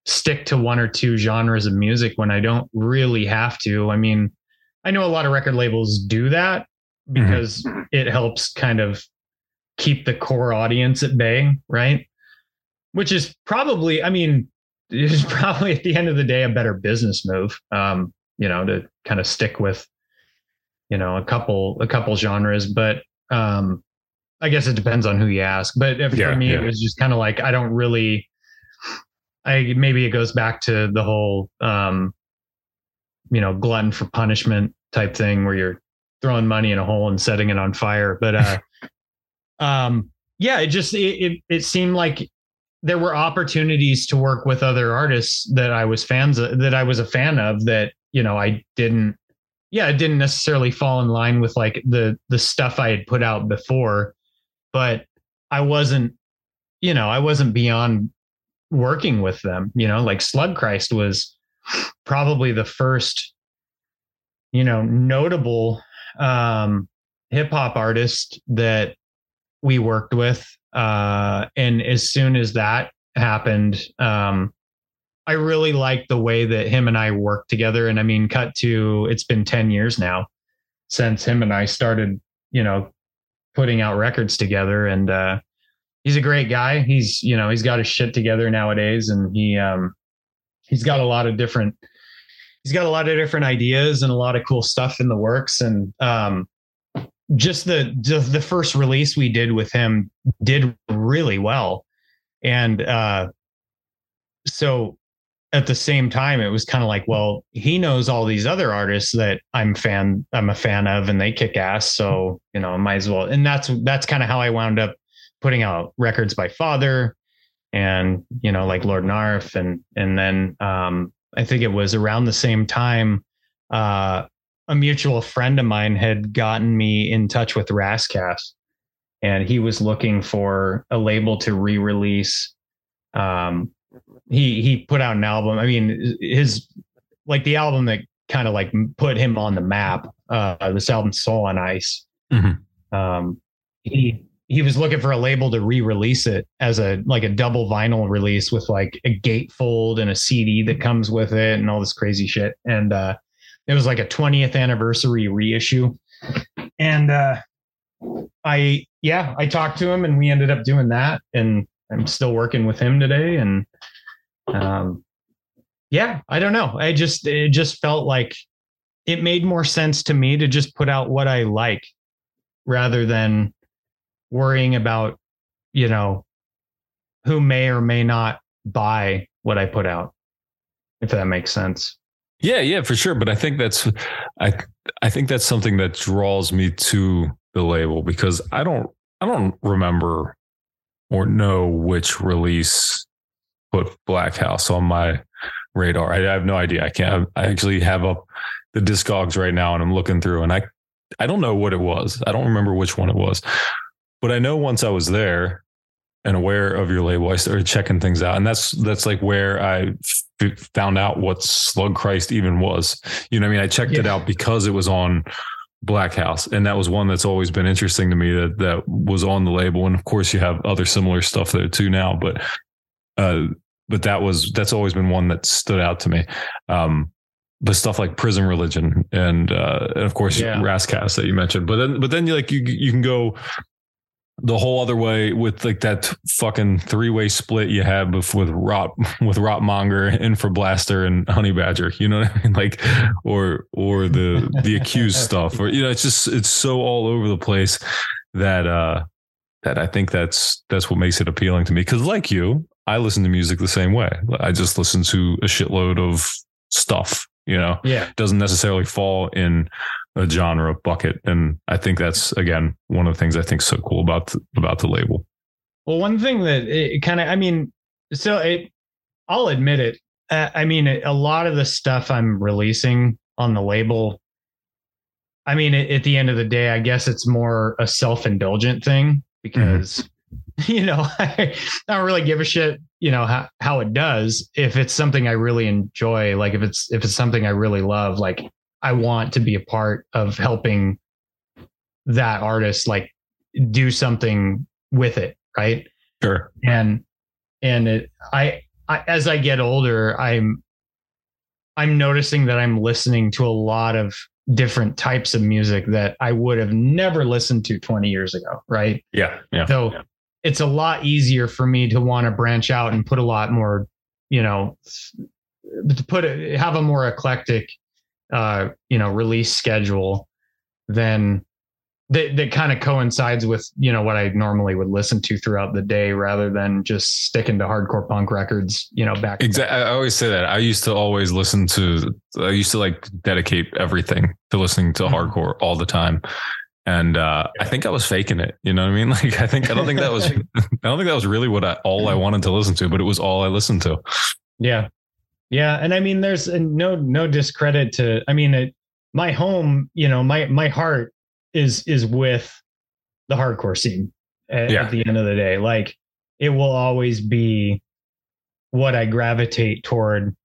stick to one or two genres of music when I don't really have to? I mean, I know a lot of record labels do that because mm-hmm. it helps kind of keep the core audience at bay, right? Which is probably, I mean, is [laughs] probably at the end of the day a better business move. Um, you know, to kind of stick with, you know, a couple a couple genres, but um, I guess it depends on who you ask. But for yeah, me, yeah. it was just kind of like I don't really. I maybe it goes back to the whole, um, you know, glutton for punishment type thing where you're throwing money in a hole and setting it on fire. But uh, [laughs] um, yeah, it just it, it, it seemed like there were opportunities to work with other artists that I was fans of, that I was a fan of that you know I didn't yeah it didn't necessarily fall in line with like the the stuff I had put out before, but I wasn't you know I wasn't beyond working with them. You know, like Slug Christ was probably the first you know notable um, hip hop artist that we worked with. Uh, and as soon as that happened, um, I really liked the way that him and I worked together. And I mean, cut to it's been 10 years now since him and I started, you know, putting out records together. And uh, he's a great guy. He's, you know, he's got his shit together nowadays and he, um, he's got a lot of different he's got a lot of different ideas and a lot of cool stuff in the works. And um, just the, the the first release we did with him did really well, and uh, so at the same time it was kind of like well he knows all these other artists that i'm fan i'm a fan of and they kick ass. So you know might as well and that's that's kind of how i wound up putting out records by father and you know like lord narf and and then um I think it was around the same time, uh, a mutual friend of mine had gotten me in touch with Ras Kass, and he was looking for a label to re-release. Um, he he put out an album. I mean, his like the album that kind of like put him on the map. Uh, this album, Soul on Ice. Mm-hmm. Um, he he was looking for a label to re-release it as a like a double vinyl release with like a gatefold and a CD that comes with it and all this crazy shit. And uh, it was like a 20th anniversary reissue. And uh, I yeah, I talked to him and we ended up doing that. And I'm still working with him today. And um, yeah, I don't know. I just it just felt like it made more sense to me to just put out what I like rather than worrying about, you know, who may or may not buy what I put out, if that makes sense. Yeah, yeah, for sure. But I think that's I I think that's something that draws me to the label because I don't I don't remember or know which release put Blackhouse on my radar. I have no idea. I can't. I actually have up the discogs right now, and I'm looking through, and I I don't know what it was. I don't remember which one it was. But I know once I was there and aware of your label, I started checking things out, and that's that's like where I f- found out what Slug Christ even was. You know, I mean, I checked yeah. it out because it was on Blackhouse, and that was one that's always been interesting to me that that was on the label. And of course, you have other similar stuff there too now, but uh, but that was that's always been one that stood out to me. Um, but stuff like prison religion and uh, and of course yeah. Ras Kass that you mentioned. But then but then you like you you can go the whole other way with like that fucking three way split you had with with Rot [laughs] with Rotmonger, Infra-Blaster, and Honey Badger. You know what I mean? [laughs] Like, or or the the accused [laughs] stuff, or you know, it's just it's so all over the place that uh that I think that's that's what makes it appealing to me. Because like you, I listen to music the same way. I just listen to a shitload of stuff. You know, yeah, it doesn't necessarily fall in a genre bucket. And I think that's again one of the things I think so cool about the, about the label. Well, one thing that it kind of, I mean, so it, I'll admit it. Uh, I mean, a lot of the stuff I'm releasing on the label, I mean, at, at the end of the day, I guess it's more a self-indulgent thing because [laughs] you know I, [laughs] I don't really give a shit you know how, how it does if it's something i really enjoy like if it's if it's something i really love like i want to be a part of helping that artist like do something with it right Sure. and and it I, I as i get older i'm i'm noticing that i'm listening to a lot of different types of music that i would have never listened to 20 years ago right Yeah. Yeah. so it's a lot easier for me to want to branch out and put a lot more, you know, to put it, have a more eclectic, uh, you know, release schedule then that, that kind of coincides with, you know, what I normally would listen to throughout the day rather than just sticking to hardcore punk records, you know, back. Exactly. I always say that. I used to always listen to. I used to like dedicate everything to listening to Mhm. hardcore all the time, and uh, I think I was faking it. You know what I mean? [laughs] Like I think I don't think that was. [laughs] [laughs] I don't think that was really what I all I wanted to listen to, but it was all I listened to. Yeah. Yeah. And I mean, there's no, no discredit to, I mean, it, my home, you know, my, my heart is, is with the hardcore scene at, Yeah. at the end of the day. Like it will always be what I gravitate toward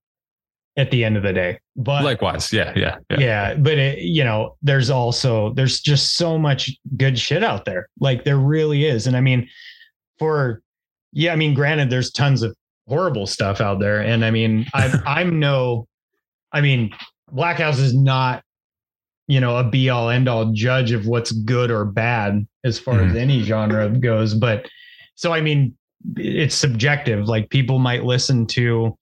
at the end of the day. But Likewise, yeah, yeah, yeah. yeah, but it, you know, there's also there's just so much good shit out there. Like there really is. And I mean, for yeah, I mean, granted, there's tons of horrible stuff out there. And I mean, I'm [laughs] I'm no I mean, Blackhouse is not, you know, a be all end all judge of what's good or bad as far as Mhm. any genre goes. But so I mean, it's subjective. Like people might listen to,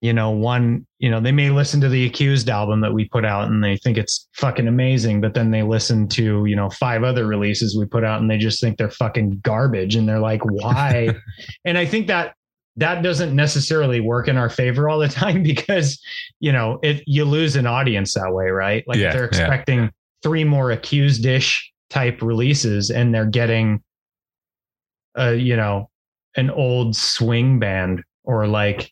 you know, one, you know, they may listen to the Accused album that we put out and they think it's fucking amazing, but then they listen to, you know, five other releases we put out and they just think they're fucking garbage and they're like, why? [laughs] and I think that that doesn't necessarily work in our favor all the time [laughs] because, you know, it you lose an audience that way, right? Like Yeah, they're yeah. expecting three more accused ish type releases and they're getting uh, you know, an old swing band or like,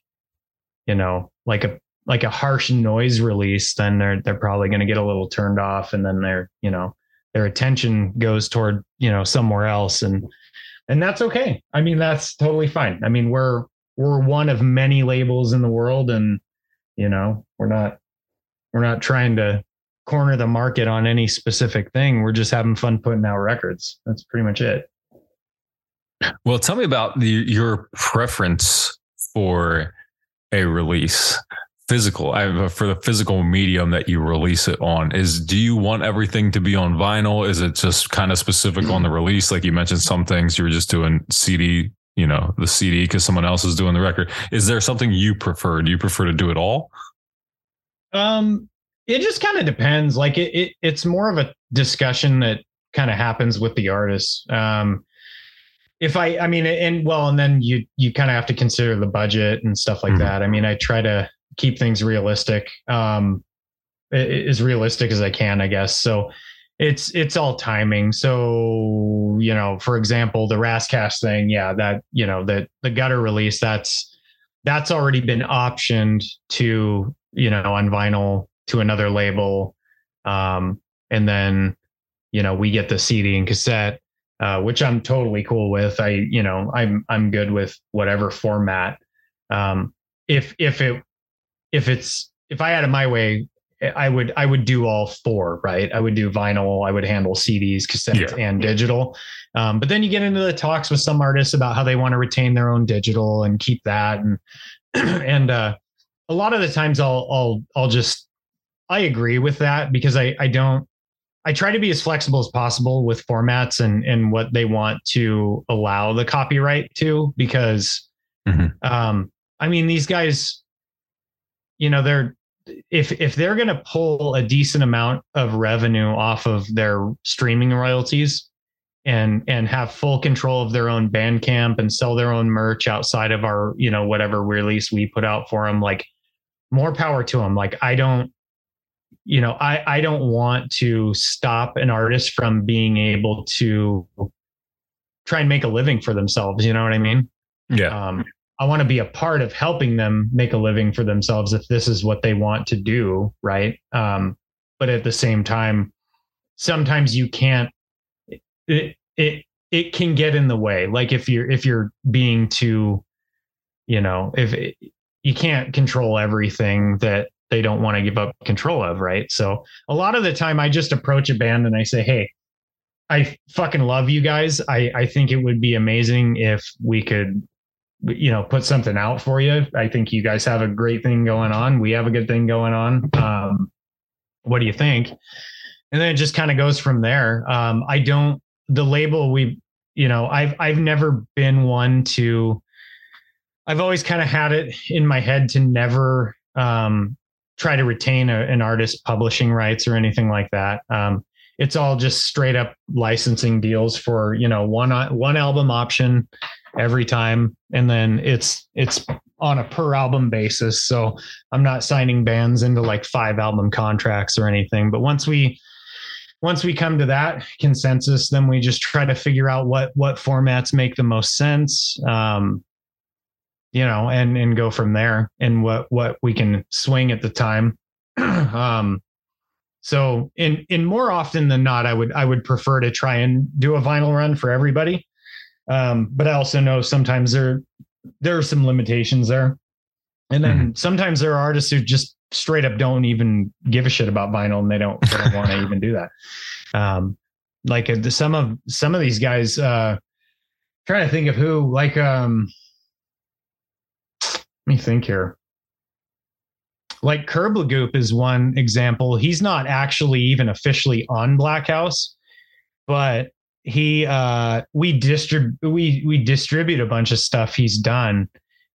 you know, like a like a harsh noise release, then they're they're probably going to get a little turned off, and then their you know their attention goes toward you know somewhere else, and and that's okay. I mean, that's totally fine. I mean, we're we're one of many labels in the world, and you know, we're not we're not trying to corner the market on any specific thing. We're just having fun putting out records. That's pretty much it. Well, tell me about the, your preference for a release, physical. For the physical medium that you release it on, is do you want everything to be on vinyl? Is it just kind of specific on the release? Like you mentioned, some things you were just doing CD, you know, the CD because someone else is doing the record. Is there something you prefer? Do you prefer to do it all? Um, it just kind of depends. Like it, it, it's more of a discussion that kind of happens with the artist. Um, if I, I mean, and well, and then you, you kind of have to consider the budget and stuff like Mhm. that. I mean, I try to keep things realistic, um, as realistic as I can, I guess. So it's, it's all timing. So, you know, for example, the Ras Kass thing, yeah, that, you know, that the gutter release, that's, that's already been optioned to, you know, on vinyl to another label. Um, and then, you know, we get the CD and cassette, uh, which I'm totally cool with. I, you know, I'm, I'm good with whatever format. Um, if, if it, if it's, if I had it my way, I would, I would do all four, right? I would do vinyl, I would handle CDs, cassettes Yeah. and digital. Um, but then you get into the talks with some artists about how they want to retain their own digital and keep that. And, [clears throat] and, uh, a lot of the times I'll, I'll, I'll just, I agree with that because I, I don't, I try to be as flexible as possible with formats and, and what they want to allow the copyright to, because, Mhm. um, I mean, these guys, you know, they're, if, if they're going to pull a decent amount of revenue off of their streaming royalties and, and have full control of their own Bandcamp and sell their own merch outside of our, you know, whatever release we put out for them, like more power to them. Like, I don't, you know, I, I don't want to stop an artist from being able to try and make a living for themselves. You know what I mean? Yeah. Um, I want to be a part of helping them make a living for themselves if this is what they want to do. Right. Um, but at the same time, sometimes you can't it it it can get in the way like if you're if you're being too you know if it, you can't control everything that they don't want to give up control of right so a lot of the time i just approach a band and i say hey i fucking love you guys i i think it would be amazing if we could you know put something out for you. I think you guys have a great thing going on. We have a good thing going on. Um what do you think? And then it just kind of goes from there. Um i don't the label we you know i've i've never been one to i've always kind of had it in my head to never um try to retain a, an artist publishing rights or anything like that. Um it's all just straight up licensing deals for you know one one album option every time. And then it's it's on a per album basis. So i'm not signing bands into like five album contracts or anything. But once we once we come to that consensus then we just try to figure out what what formats make the most sense um you know and and go from there and what what we can swing at the time. [clears throat] Um so in in more often than not i would i would prefer to try and do a vinyl run for everybody um, but I also know sometimes there there are some limitations there. And then mm-hmm. sometimes there are artists who just straight up don't even give a shit about vinyl and they don't, don't want to even do that. Um, like uh, some of some of these guys, uh, trying to think of who, like, um, let me think here. Like Kerblagoop is one example. He's not actually even officially on Blackhouse, but he uh we distribute we we distribute a bunch of stuff he's done.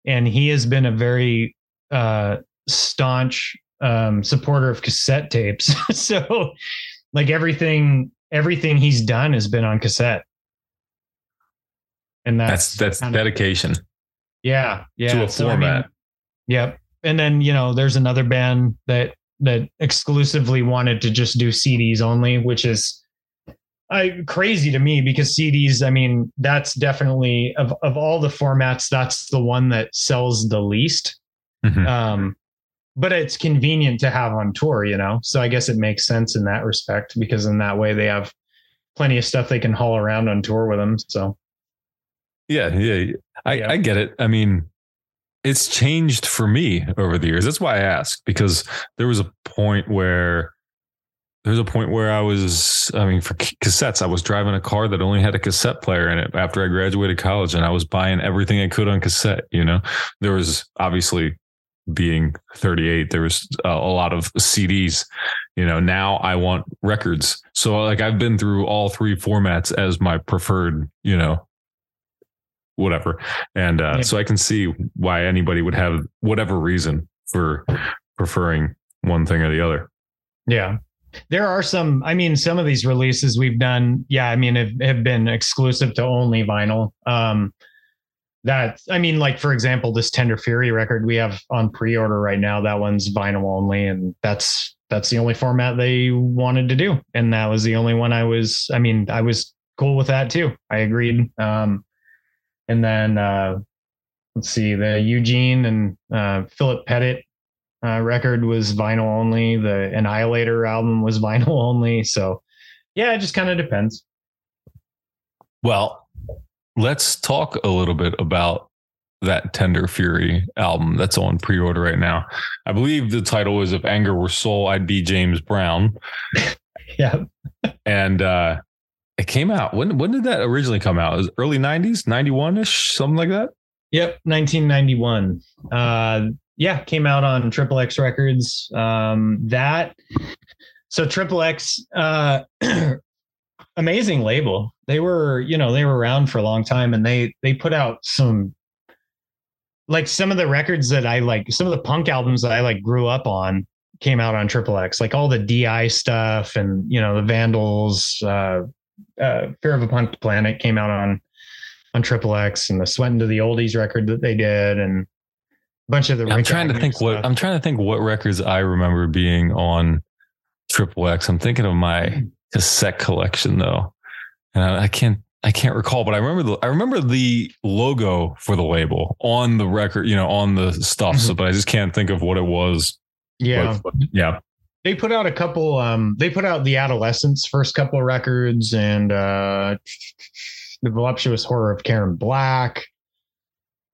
And he has been a very uh staunch um supporter of cassette tapes. [laughs] So like everything everything he's done has been on cassette. And that's that's, that's dedication. Of, yeah yeah. To a so, format I mean, yep. And then you know there's another band that that exclusively wanted to just do cds only which is I, crazy to me because CDs, I mean, that's definitely of, of all the formats, that's the one that sells the least. Mm-hmm. Um, but it's convenient to have on tour, you know? So I guess it makes sense in that respect because in that way they have plenty of stuff they can haul around on tour with them. So yeah, yeah. I, yeah. I get it. I mean, it's changed for me over the years. That's why I ask because there was a point where there's a point where I was, I mean, for cassettes, I was driving a car that only had a cassette player in it after I graduated college, and I was buying everything I could on cassette. You know, there was obviously being 38, there was a, a lot of CDs. You know, now I want records. So, like, I've been through all three formats as my preferred, you know, whatever. And uh, yeah. so I can see why anybody would have whatever reason for preferring one thing or the other. Yeah there are some i mean some of these releases we've done yeah i mean have, have been exclusive to only vinyl. Um that i mean like for example this tender fury record we have on pre-order right now that one's vinyl only and that's that's the only format they wanted to do. And that was the only one i was i mean i was cool with that too. I agreed. Um and then uh let's see the eugene and uh philip pettit uh, record was vinyl only. The Annihilator album was [laughs] vinyl only. So, yeah, it just kind of depends. Well, let's talk a little bit about that Tender Fury album that's on pre order right now. I believe the title is If Anger Were Soul, I'd Be James Brown. [laughs] yeah. And, uh, it came out. When when did that originally come out? It was early 90s, 91 ish, something like that? Yep, 1991. Uh, yeah, came out on Triple X Records. Um, that so Triple X, uh, [clears throat] amazing label. They were, you know, they were around for a long time, and they they put out some like some of the records that I like, some of the punk albums that I like grew up on came out on Triple X, like all the DI stuff and you know the Vandals, uh, uh, Fear of a Punk Planet came out on on Triple X, and the Sweatin' to the Oldies record that they did, and bunch of the. I'm trying to think stuff. what I'm trying to think what records I remember being on Triple X. I'm thinking of my cassette collection though, and I, I can't I can't recall, but I remember the I remember the logo for the label on the record, you know, on the stuff. Mm-hmm. So, but I just can't think of what it was. Yeah, yeah. they put out a couple um they put out the adolescents first couple of records and uh the voluptuous horror of karen black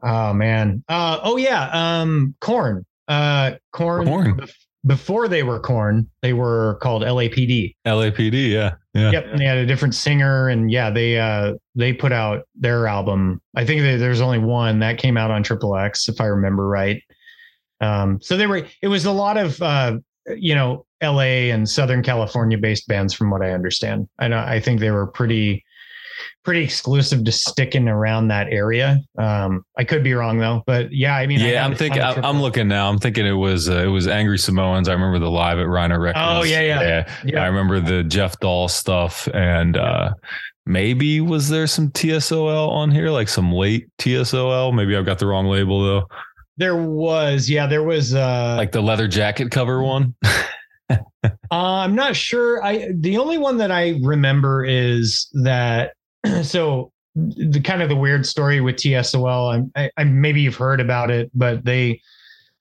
oh man uh oh yeah um Korn uh corn, Korn. bef- before they were corn they were called lapd LAPD, yeah, yeah. Yep, and they had a different singer, and yeah, they uh they put out their album. I think that there's only one that came out on Triple X, if I remember right. Um, so they were. It was a lot of uh, you know, L.A. and Southern California based bands, from what I understand. I know. I think they were pretty pretty exclusive to sticking around that area. Um, I could be wrong though, but yeah, I mean, I Yeah, had I'm thinking. I'm, looking now. I'm thinking it was uh, it was Angry Samoans. I remember the live at Rhino Records. Oh, yeah, yeah. Yeah. I remember the Jeff Dahl stuff, and uh, maybe was there some TSOL on here, like some late TSOL? Maybe I've got the wrong label though, There was, yeah, there was. uh like the leather jacket cover one. [laughs] Uh, I'm not sure. I the only one that I remember is that [clears throat] so the kind of the weird story with TSOL. I'm- I, I maybe you've heard about it, but they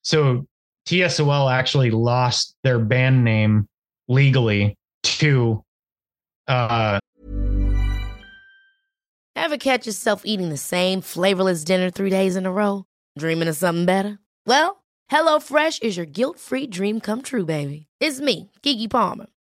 so TSOL actually lost their band name legally to uh Ever catch yourself eating the same flavorless dinner three days in a row? Dreaming of something better? Well, HelloFresh is your guilt-free dream come true, baby. It's me, Keke Palmer.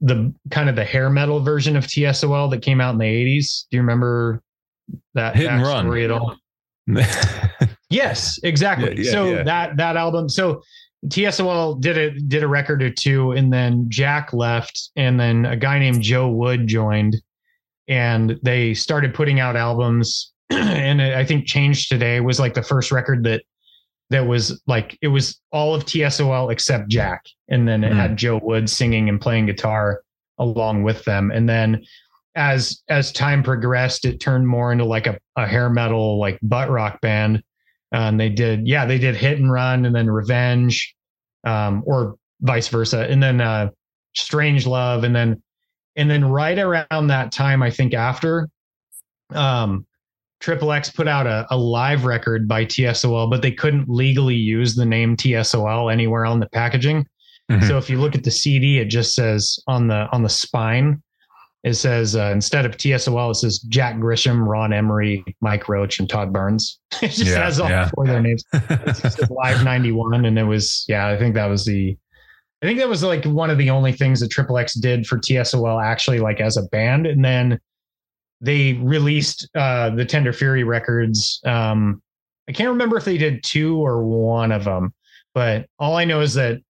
the kind of the hair metal version of TSOL that came out in the 80s. Do you remember that Hit and Run. at all? [laughs] Yes, exactly. Yeah, yeah, so yeah. that that album, so TSOL did a did a record or two, and then Jack left, and then a guy named Joe Wood joined, and they started putting out albums. [clears throat] and I think Change Today was like the first record that that was like it was all of TSOL except Jack, and then it had Joe Wood singing and playing guitar along with them, and then as as time progressed, it turned more into like a, a hair metal like butt rock band. and they did yeah they did Hit and Run and then Revenge, um, or vice versa, and then uh, Strange Love, and then and then right around that time, I think after, um, Triple X put out a, a live record by TSOL, but they couldn't legally use the name TSOL anywhere on the packaging. Mhm. So if you look at the CD, it just says on the on the spine, it says uh, instead of TSOL, it says Jack Grisham, Ron Emory, Mike Roche, and Todd Burns. [laughs] it just Yeah, has all yeah. four of their names. [laughs] Live ninety one, and it was yeah, I think that was the. I think that was like one of the only things that Triple X did for TSOL actually like as a band, and then they released uh, the Tender Fury records. Um, I can't remember if they did two or one of them, but all I know is that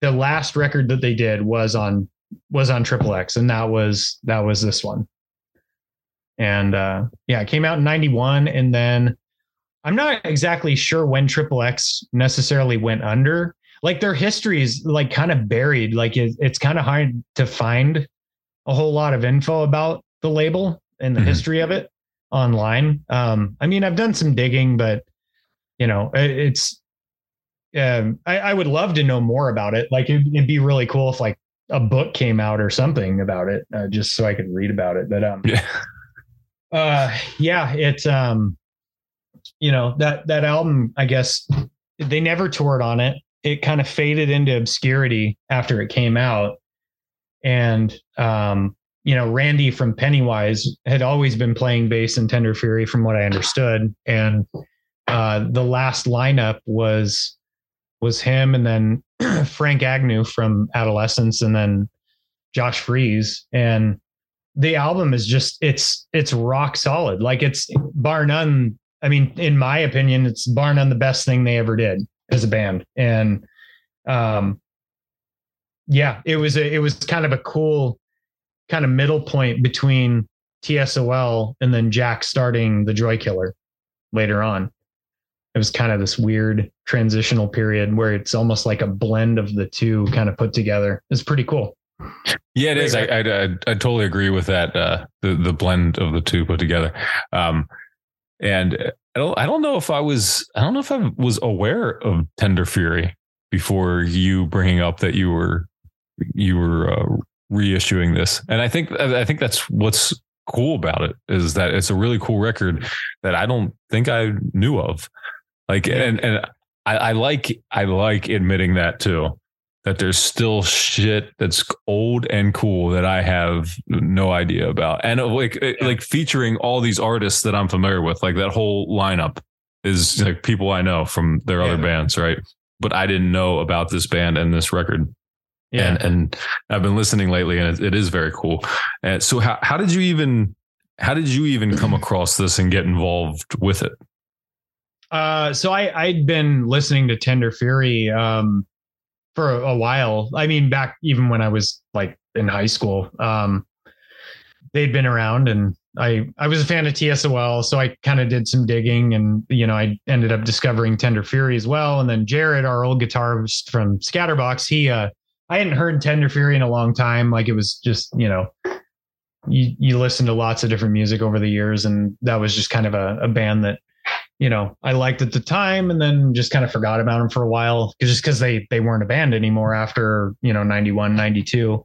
the last record that they did was on was on Triple X, and that was that was this one. And uh, yeah, it came out in '91, and then I'm not exactly sure when Triple X necessarily went under. Like their history is like kind of buried. Like it, it's kind of hard to find a whole lot of info about the label and the Mhm. history of it online. Um, I mean, I've done some digging, but you know, it, it's. Um, I, I would love to know more about it. Like it'd, it'd be really cool if like a book came out or something about it, uh, just so I could read about it. But um, Yeah. uh, yeah, it um, you know that that album, I guess they never toured on it. It kind of faded into obscurity after it came out, and um, you know, Randy from Pennywise had always been playing bass in Tender Fury, from what I understood, and uh, the last lineup was was him, and then [clears throat] Frank Agnew from Adolescents, and then Josh Freese, and the album is just it's it's rock solid. Like it's bar none. I mean, in my opinion, it's bar none the best thing they ever did as a band. And um yeah, it was a it was kind of a cool kind of middle point between TSOL and then Jack starting the Joy Killer later on. It was kind of this weird transitional period where it's almost like a blend of the two kind of put together. It's pretty cool. Yeah, it is. I, I, I, I totally agree with that. Uh, the the blend of the two put together. Um, and I don't I don't know if I was I don't know if I was aware of Tender Fury before you bringing up that you were you were uh, reissuing this. And I think I think that's what's cool about it is that it's a really cool record that I don't think I knew of. Like and and I, I like I like admitting that too that there's still shit that's old and cool that I have no idea about. And uh, like uh, like featuring all these artists that I'm familiar with, like that whole lineup is like people I know from their yeah. other bands, right? But I didn't know about this band and this record. Yeah. And and I've been listening lately and it, it is very cool. And so how how did you even how did you even come [clears throat] across this and get involved with it? Uh so I I'd been listening to Tender Fury um for a, a, while. I mean, back even when I was like in high school, um, they'd been around, and I I was a fan of TSOL, so I kind of did some digging, and you know, I ended up discovering Tender Fury as well. And then Jared, our old guitarist from Scatterbox, he uh, I hadn't heard Tender Fury in a long time. Like it was just you know. You, you listen to lots of different music over the years, and that was just kind of a, a band that you know, I liked at the time and then just kind of forgot about them for a while just because they they weren't a band anymore after, you know, 91, 92.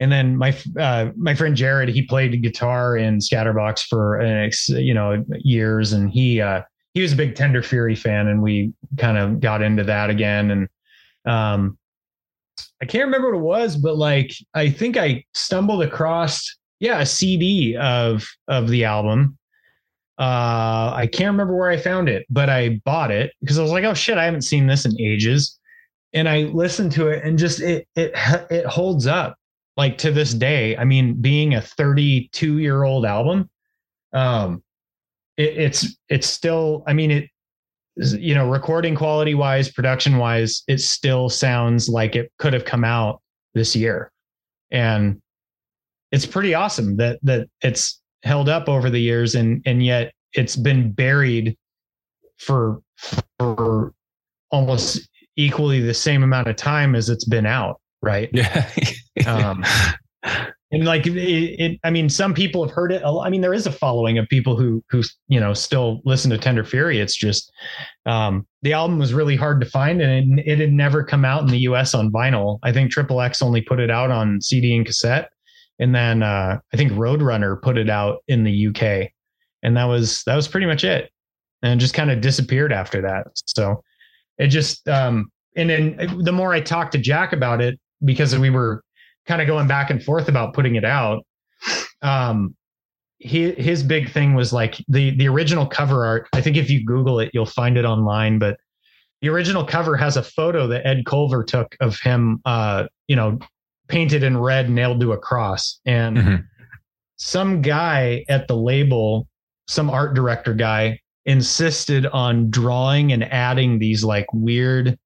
And then my uh, my friend Jared, he played guitar in Scatterbox for uh, you know years, and he uh, he was a big Tender Fury fan, and we kind of got into that again. And um, I can't remember what it was, but like I think I stumbled across yeah a CD of of the album uh, I can't remember where I found it, but I bought it because I was like, oh shit, I haven't seen this in ages. And I listened to it and just it it it holds up like to this day. I mean, being a 32 year old album, um, it, it's it's still. I mean, it you know, recording quality wise, production wise, it still sounds like it could have come out this year, and it's pretty awesome that that it's held up over the years and and yet it's been buried for for almost equally the same amount of time as it's been out right? [laughs] Yeah. Um and like it, it, i mean some people have heard it i mean there is a following of people who who you know still listen to tender fury. It's just um the album was really hard to find and it, it had never come out in the us on vinyl. I think triple x only put it out on cd and cassette. And then uh, I think Roadrunner put it out in the UK, and that was that was pretty much it, and just kind of disappeared after that. So it just um, and then the more I talked to Jack about it, because we were kind of going back and forth about putting it out. Um, he, his big thing was like the the original cover art. I think if you Google it, you'll find it online. But the original cover has a photo that Ed Colver took of him, uh, you know, painted in red nailed to a cross. And mm-hmm. some guy at the label, some art director guy, insisted on drawing and adding these like weird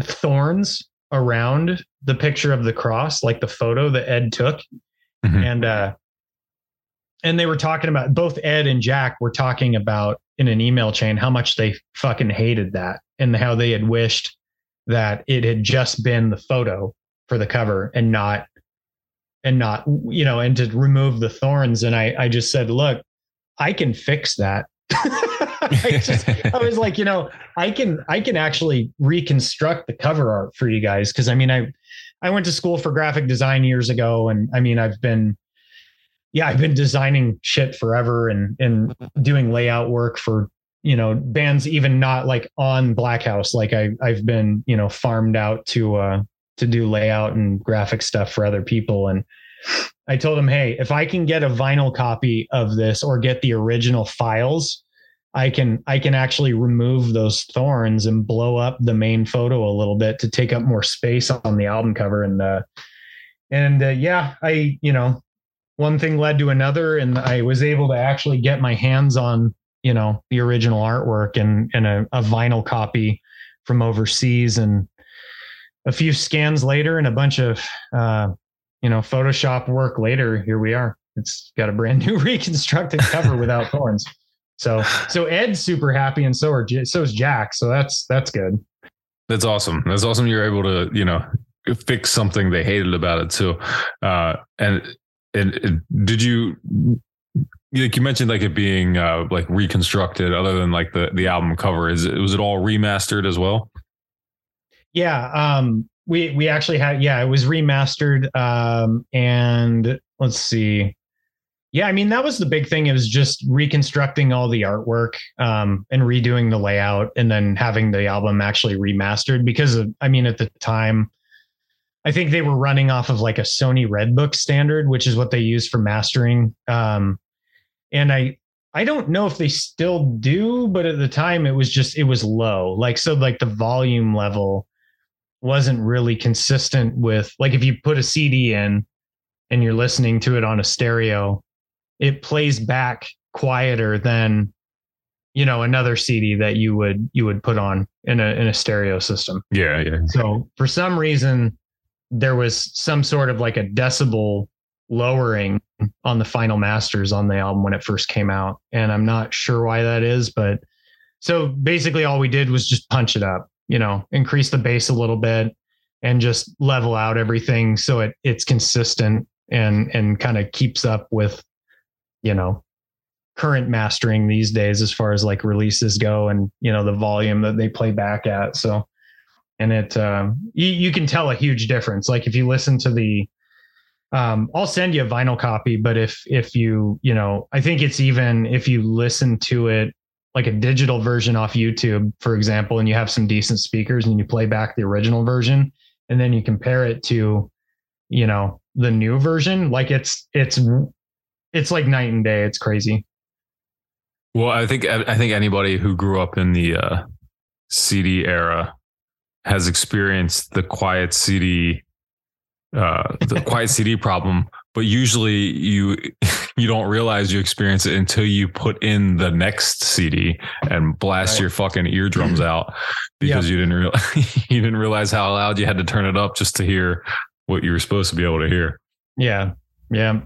thorns around the picture of the cross, like the photo that Ed took. Mm-hmm. And uh and they were talking about both Ed and Jack were talking about in an email chain how much they fucking hated that and how they had wished that it had just been the photo for the cover and not and not you know and to remove the thorns and i i just said look i can fix that I, just, I was like you know i can i can actually reconstruct the cover art for you guys because i mean i i went to school for graphic design years ago and i mean i've been yeah i've been designing shit forever and and doing layout work for you know bands even not like on Blackhouse like i i've been you know farmed out to uh to do layout and graphic stuff for other people. And I told him, hey, if I can get a vinyl copy of this or get the original files, I can I can actually remove those thorns and blow up the main photo a little bit to take up more space on the album cover. And uh and uh, yeah I you know one thing led to another, and I was able to actually get my hands on you know the original artwork and and a, a vinyl copy from overseas. And a few scans later and a bunch of uh, you know photoshop work later here we are. It's got a brand new [laughs] reconstructed cover without thorns. So so ed's super happy and so are so is jack. So that's that's good. That's awesome. That's awesome you're able to you know fix something they hated about it too. Uh and and, and did you like you mentioned like it being uh like reconstructed other than like the the album cover is it was it all remastered as well? Yeah um we we actually had yeah it was remastered um and let's see. Yeah i mean that was the big thing. It was just reconstructing all the artwork um and redoing the layout and then having the album actually remastered because of, i mean at the time i think they were running off of like a sony redbook standard which is what they use for mastering um and i i don't know if they still do but at the time it was just it was low. Like so like the volume level wasn't really consistent with like if you put a CD in and you're listening to it on a stereo, it plays back quieter than you know another CD that you would you would put on in a in a stereo system. Yeah, yeah. So for some reason there was some sort of like a decibel lowering on the final masters on the album when it first came out and I'm not sure why that is but so basically all we did was just punch it up you know, increase the base a little bit and just level out everything so it it's consistent and and kind of keeps up with, you know, current mastering these days as far as like releases go and you know the volume that they play back at. So and it um you, you can tell a huge difference. Like if you listen to the um, I'll send you a vinyl copy, but if if you you know, I think it's even if you listen to it like a digital version off YouTube, for example, and you have some decent speakers and you play back the original version and then you compare it to, you know, the new version, like it's it's it's like night and day. It's crazy. Well, I think I think anybody who grew up in the uh, CD era has experienced the quiet CD uh, the [laughs] quiet CD problem but usually you [laughs] you don't realize you experience it until you put in the next CD and blast right. your fucking eardrums [clears throat] out because you didn't realize [laughs] you didn't realize how loud you had to turn it up just to hear what you were supposed to be able to hear. Yeah. Yeah.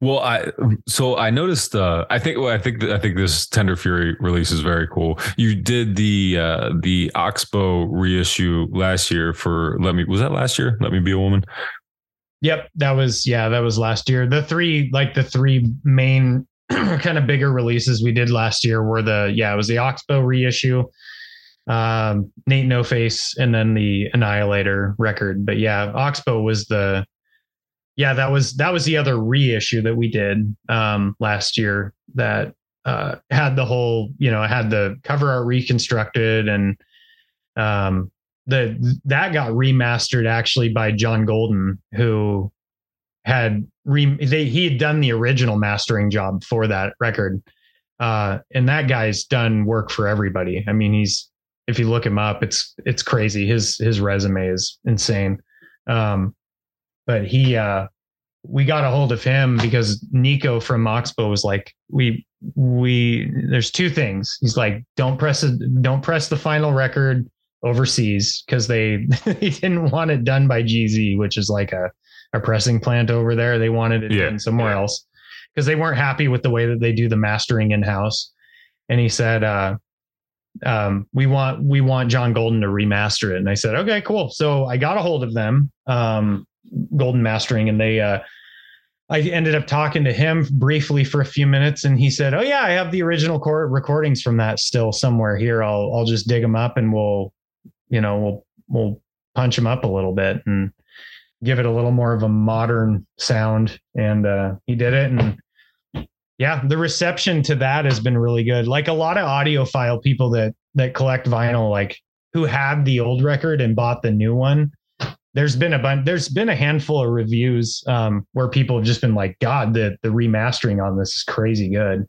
Well, I so I noticed. Uh, I think. Well, I think. I think this Tender Fury release is very cool. You did the uh, the Oxbow reissue last year for Let Me. Was that last year? Let Me Be a Woman. Yep, that was yeah, that was last year. The three like the three main [clears throat] kind of bigger releases we did last year were the yeah, it was the Oxbow reissue, um, N8NOFACE, and then the Annihilator record. But yeah, Oxbow was the yeah, that was that was the other reissue that we did um last year that uh had the whole, you know, had the cover art reconstructed and um the that got remastered actually by John Golden, who had re they, he had done the original mastering job for that record. Uh, and that guy's done work for everybody. I mean, he's if you look him up, it's it's crazy. His his resume is insane. Um, but he uh, we got a hold of him because Niko from Oxbow was like, we we there's two things. He's like, don't press it, don't press the final record overseas because they [laughs] they didn't want it done by GZ, which is like a, a pressing plant over there. They wanted it yeah. done somewhere yeah. else because they weren't happy with the way that they do the mastering in house. And he said, uh, um, we want we want John Golden to remaster it. And I said, okay, cool. So I got a hold of them, um, Golden Mastering, and they uh, I ended up talking to him briefly for a few minutes, and he said, "Oh yeah, I have the original recordings from that still somewhere here. I'll I'll just dig them up and we'll you know, we'll we'll punch them up a little bit and give it a little more of a modern sound. And uh, he did it, and yeah, the reception to that has been really good. Like a lot of audiophile people that that collect vinyl, like who had the old record and bought the new one. There's been a bunch. There's been a handful of reviews um, where people have just been like, "God, the the remastering on this is crazy good."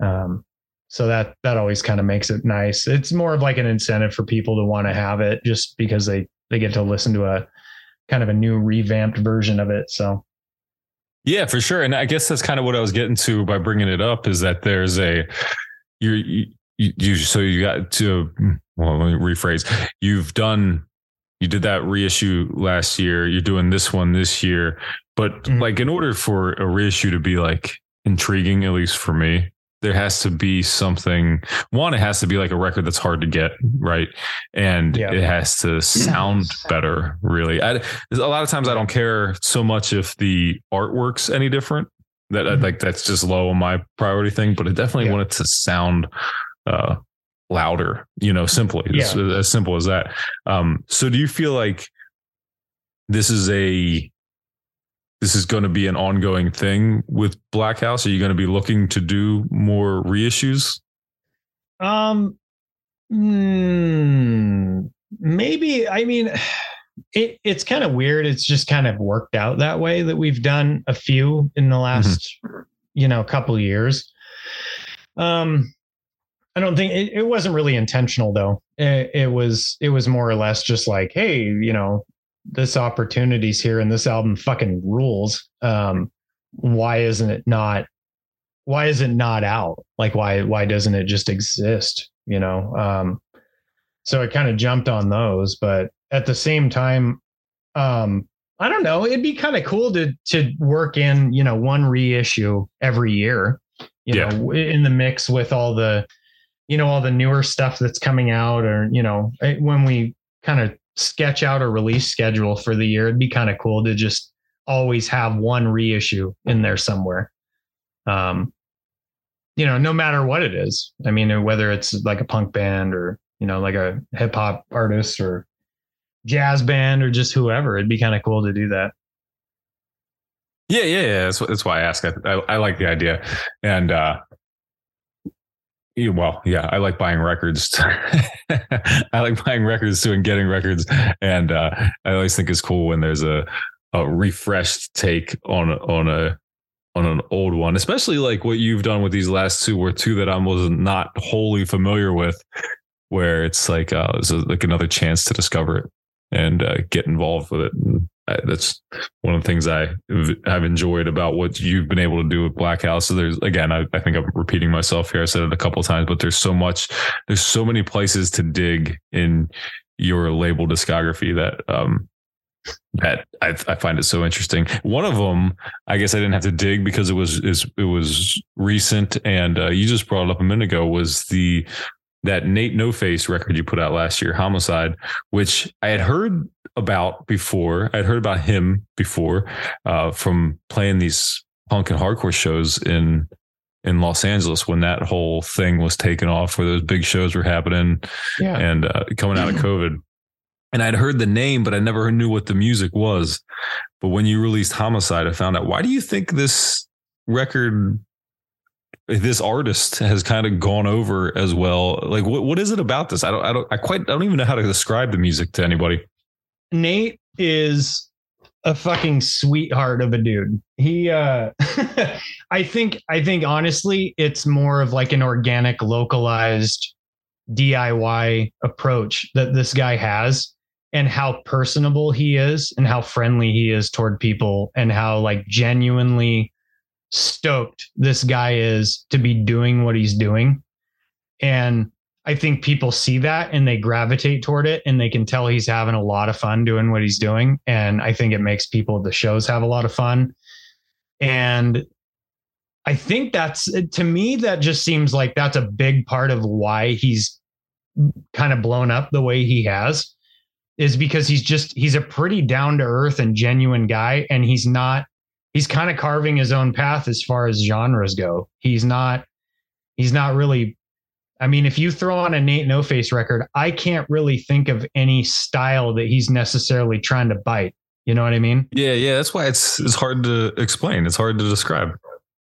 Um, so that that always kind of makes it nice it's more of like an incentive for people to want to have it just because they they get to listen to a kind of a new revamped version of it so Yeah, for sure. And I guess that's kind of what I was getting to by bringing it up is that there's a you you, you so you got to well let me rephrase. You've done you did that reissue last year. You're doing this one this year, but mm-hmm. like in order for a reissue to be like intriguing, at least for me, there has to be something one it has to be like a record that's hard to get right and yeah. it has to sound better really I, a lot of times i don't care so much if the artwork's any different that mm-hmm. like that's just low on my priority thing but i definitely yeah. want it to sound uh, louder you know simply yeah. as, as simple as that um so do you feel like this is a this is going to be an ongoing thing with Blackhouse? Are you going to be looking to do more reissues? Um, mm, maybe. I mean, [sighs] it, it's kind of weird. It's just kind of worked out that way that we've done a few in the mm-hmm. last, mm-hmm. you know, couple years. Um, I don't think it, it wasn't really intentional though. It, it was it was more or less just like, hey, you know, this opportunity's here and this album fucking rules. Um, why isn't it not? Why is it not out? Like why why doesn't it just exist? You know. Um, so I kind of jumped on those, but at the same time, um, I don't know. It'd be kind of cool to to work in you know one reissue every year. You yeah. know, in the mix with all the you know all the newer stuff that's coming out, or you know when we kind of sketch out a release schedule for the year. It'd be kind of cool to just always have one reissue in there somewhere. Um, you know, no matter what it is. I mean, whether it's like a punk band or, you know, like a hip hop artist or jazz band or just whoever, it'd be kind of cool to do that. Yeah, yeah, yeah. That's, that's why I ask. I, I, I like the idea. And, uh, well, yeah, I like buying records. [laughs] I like buying records too and getting records. And uh, I always think it's cool when there's a, a refreshed take on on a on an old one, especially like what you've done with these last two, were two that I was not wholly familiar with, where it's like uh, it's like another chance to discover it and uh, get involved with it. And that's one of the things I have enjoyed about what you've been able to do with Blackhouse. So there's again, I, I think I'm repeating myself here. I said it a couple times, but there's so much, there's so many places to dig in your label discography that um, that I, I, find it so interesting. One of them, I guess I didn't have to dig because it was it was recent, and uh, you just brought it up a minute ago. Was the that N8NOFACE record you put out last year, Homicide, which I had heard about before. I'd heard about him before uh, from playing these punk and hardcore shows in in Los Angeles when that whole thing was taken off, where those big shows were happening yeah. and uh, coming out of [clears throat] COVID. And I'd heard the name, but I never knew what the music was. But when you released Homicide, I found out. Why do you think this record this artist has kind of gone over as well. Like, what, what is it about this? I don't, I don't, I quite, I don't even know how to describe the music to anybody. Nate is a fucking sweetheart of a dude. He, uh, [laughs] I think, I think honestly, it's more of like an organic, localized DIY approach that this guy has and how personable he is and how friendly he is toward people and how like genuinely stoked this guy is to be doing what he's doing. And I think people see that and they gravitate toward it and they can tell he's having a lot of fun doing what he's doing. And I think it makes people the shows have a lot of fun. And I think that's to me, that just seems like that's a big part of why he's kind of blown up the way he has is because he's just he's a pretty down to earth and genuine guy and he's not he's kind of carving his own path as far as genres go. He's not he's not really I mean, if you throw on a N8NOFACE record, I can't really think of any style that he's necessarily trying to bite. You know what I mean? Yeah, yeah. That's why it's it's hard to explain. It's hard to describe.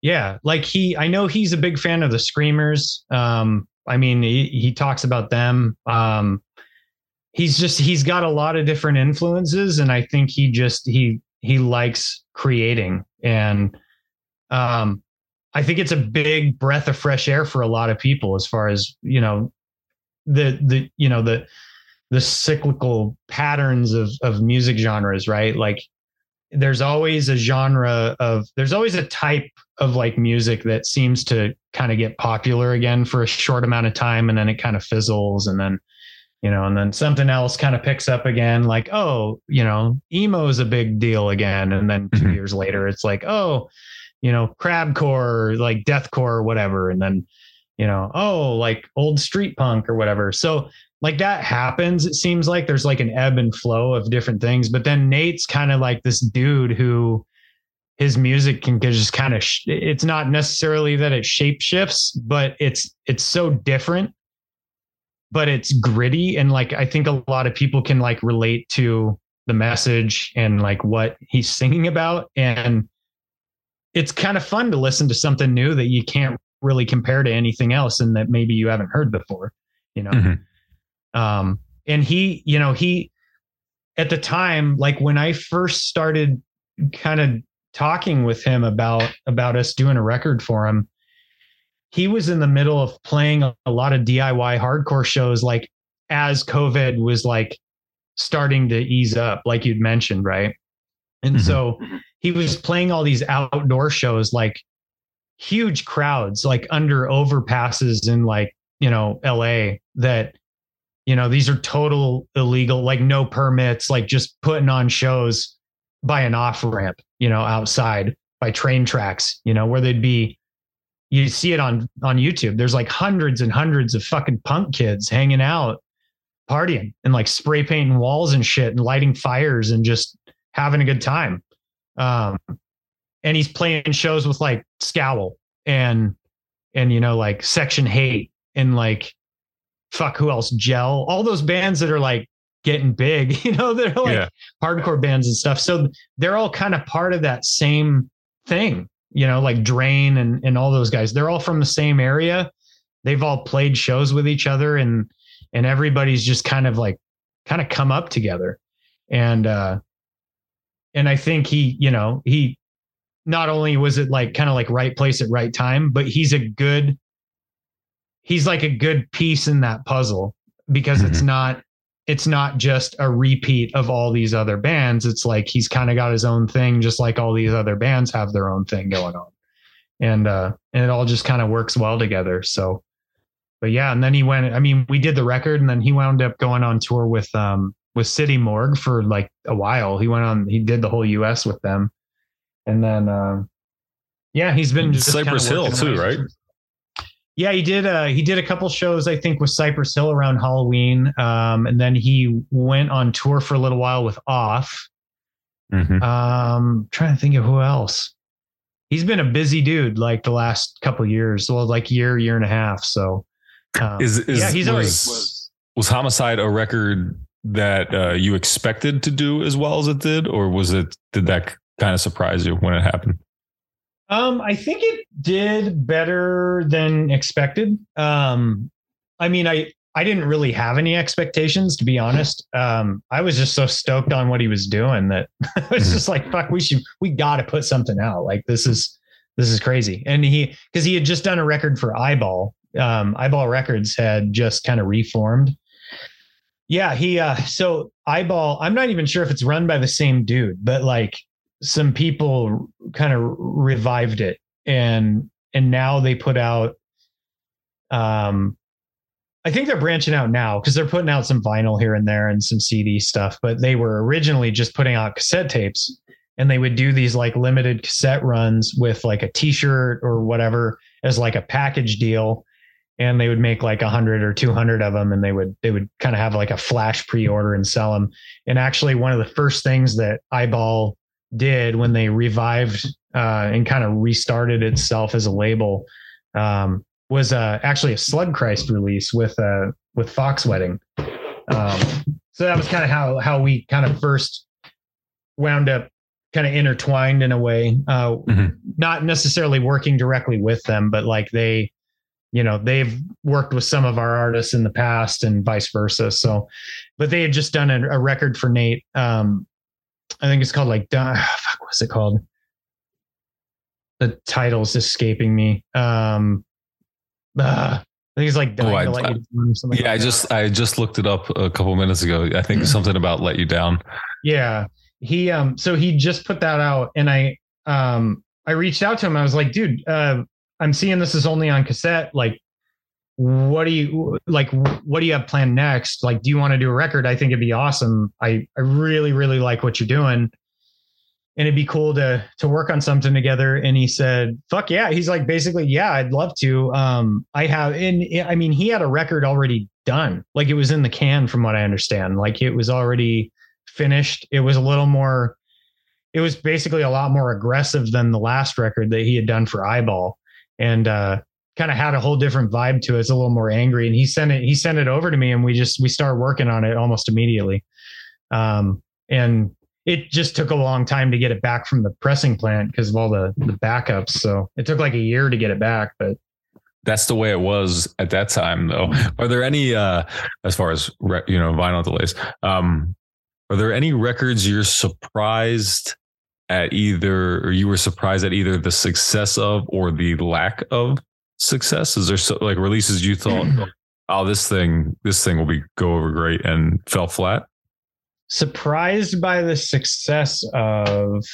Yeah, like he, I know he's a big fan of the Screamers. Um, I mean, he, he talks about them. Um, he's just he's got a lot of different influences, and I think he just he he likes creating. And um i think it's a big breath of fresh air for a lot of people as far as you know the the you know the the cyclical patterns of of music genres right? Like there's always a genre of there's always a type of like music that seems to kind of get popular again for a short amount of time and then it kind of fizzles and then you know and then something else kind of picks up again like oh you know emo is a big deal again. And then 2 Mhm. years later it's like oh you know crabcore like deathcore or whatever. And then you know oh like old street punk or whatever. So like that happens it seems like. There's like an ebb and flow of different things. But then nate's kind of like this dude who his music can just kind of sh- it's not necessarily that it shape shifts but it's it's so different but it's gritty and like i think a lot of people can like relate to the message and like what he's singing about and it's kind of fun to listen to something new that you can't really compare to anything else and that maybe you haven't heard before you know Mhm. um and he you know he at the time like when i first started kind of talking with him about about us doing a record for him he was in the middle of playing a, a lot of diy hardcore shows like as covid was like starting to ease up like you'd mentioned right and Mhm. so he was playing all these outdoor shows like huge crowds like under overpasses in like you know la that you know these are total illegal like no permits like just putting on shows by an off ramp you know outside by train tracks you know where they'd be you see it on on youtube. There's like hundreds and hundreds of fucking punk kids hanging out partying and like spray painting walls and shit and lighting fires and just having a good time. Um and he's playing shows with like scowl and and you know like Section H8 and like fuck who else? Gel. All those bands that are like getting big [laughs] you know they're like Yeah. hardcore bands and stuff. So they're all kind of part of that same thing you know like drain and and all those guys they're all from the same area. They've all played shows with each other and and everybody's just kind of like kind of come up together. And uh and i think he you know he not only was it like kind of like right place at right time but he's a good he's like a good piece in that puzzle because it's not it's not just a repeat of all these other bands. It's like he's kind of got his own thing just like all these other bands have their own thing going on. And uh and it all just kind of works well together so. But yeah and then he went i mean we did the record and then he wound up going on tour with um with city morgue for like a while. He went on he did the whole us with them. And then um yeah he's been Cypress Hill too, right? Yeah, he did. Uh, he did a couple shows, I think, with Cypress Hill around Halloween, um, and then he went on tour for a little while with Off. Mhm. Um, trying to think of who else. He's been a busy dude, like the last couple years, well, like year, year and a half. So, um, Is, is yeah, he's already was, was Homicide a record that uh, you expected to do as well as it did, or was it did that kind of surprise you when it happened? Um, I think it did better than expected. Um, I mean, I I didn't really have any expectations to be honest. Um, I was just so stoked on what he was doing that [laughs] I was just like, fuck, we should we got to put something out. Like this is this is crazy. And he because he had just done a record for Eyeball. Um, Eyeball Records had just kind of reformed. Yeah, he uh so Eyeball, I'm not even sure if it's run by the same dude, but like some people kind of revived it. And and now they put out um I think they're branching out now because they're putting out some vinyl here and there and some CD stuff, but they were originally just putting out cassette tapes. And they would do these like limited cassette runs with like a t-shirt or whatever as like a package deal. And they would make like a hundred or 200 of them and they would they would kind of have like a flash pre-order and sell them and actually one of the first things that eyeball did when they revived uh, and kind of restarted itself as a label um, was uh, actually a Slug Christ release with uh, with Fox Wedding. Um, so that was kind of how how we kind of first wound up kind of intertwined in a way. Uh, Mhm. Not necessarily working directly with them, but like they, you know, they've worked with some of our artists in the past and vice versa. So, but they had just done a, a record for Nate. Um, I think it's called like uh, [sighs] fuck, what's it called? The title's escaping me. Um, uh, I think it's like dying Oh, I- to let you down or something Yeah, I like that. just I just looked it up a couple minutes ago. I think something about let you down. Yeah. he um so he just put that out and I um I reached out to him. I was like, dude, uh, I'm seeing this is only on cassette. Like, what do you like? What do you have planned next? Like, do you want to do a record? I think it'd be awesome. I I really really like what you're doing, and it'd be cool to to work on something together. And he said, "Fuck yeah!" He's like, basically, yeah, I'd love to. Um, I have, and I mean, he had a record already done. Like, it was in the can, from what I understand. Like, it was already finished. It was a little more. It was basically a lot more aggressive than the last record that he had done for Eyeball, and uh, kind of had a whole different vibe to it. It's a little more angry. And he sent it. He sent it over to me, and we just we started working on it almost immediately. Um, and it just took a long time to get it back from the pressing plant because of all the the backups. So it took like a year to get it back, but that's the way it was at that time though are there any uh as far as re- you know vinyl delays um are there any records you're surprised at either or you were surprised at either the success of or the lack of success or so like releases you thought oh this thing this thing will be go over great and fell flat? Surprised by the success of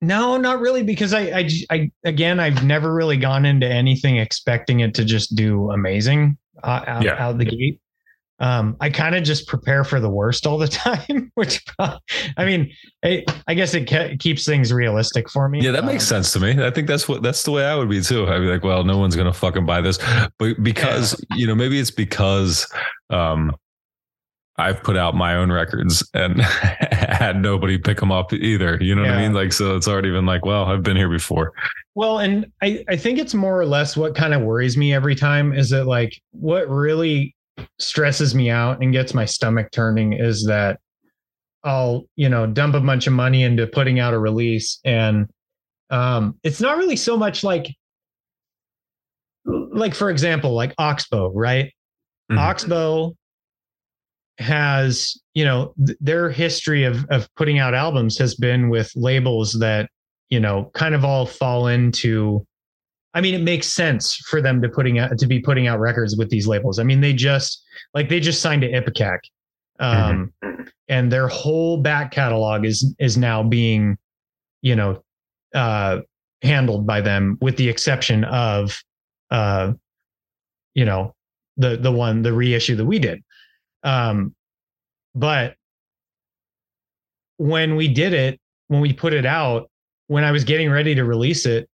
no not really because I, I i again i've never really gone into anything expecting it to just do amazing uh, out, Yeah. out the gate um i kind of just prepare for the worst all the [laughs] time which i mean I, I guess it ke- keeps things realistic for me yeah that makes Um, sense to me i think that's what that's the way i would be too i'd be like well no one's gonna fucking buy this but because you know maybe it's because um I've put out my own records and [laughs] had nobody pick them up either. You know what I mean? Like, so it's already been like, well, I've been here before. Well, and I, I think it's more or less what kind of worries me every time is that like what really stresses me out and gets my stomach turning is that I'll, you know, dump a bunch of money into putting out a release and um it's not really so much like like for example, like Oxbow, right? Mhm. Oxbow has, you know, th- their history of of putting out albums has been with labels that, you know, kind of all fall into I mean, it makes sense for them to putting out to be putting out records with these labels. I mean, they just like they just signed to Ipecac. Um and their whole back catalog is is now being, you know, uh handled by them with the exception of uh you know the the one the reissue that we did um but when we did it when we put it out when i was getting ready to release it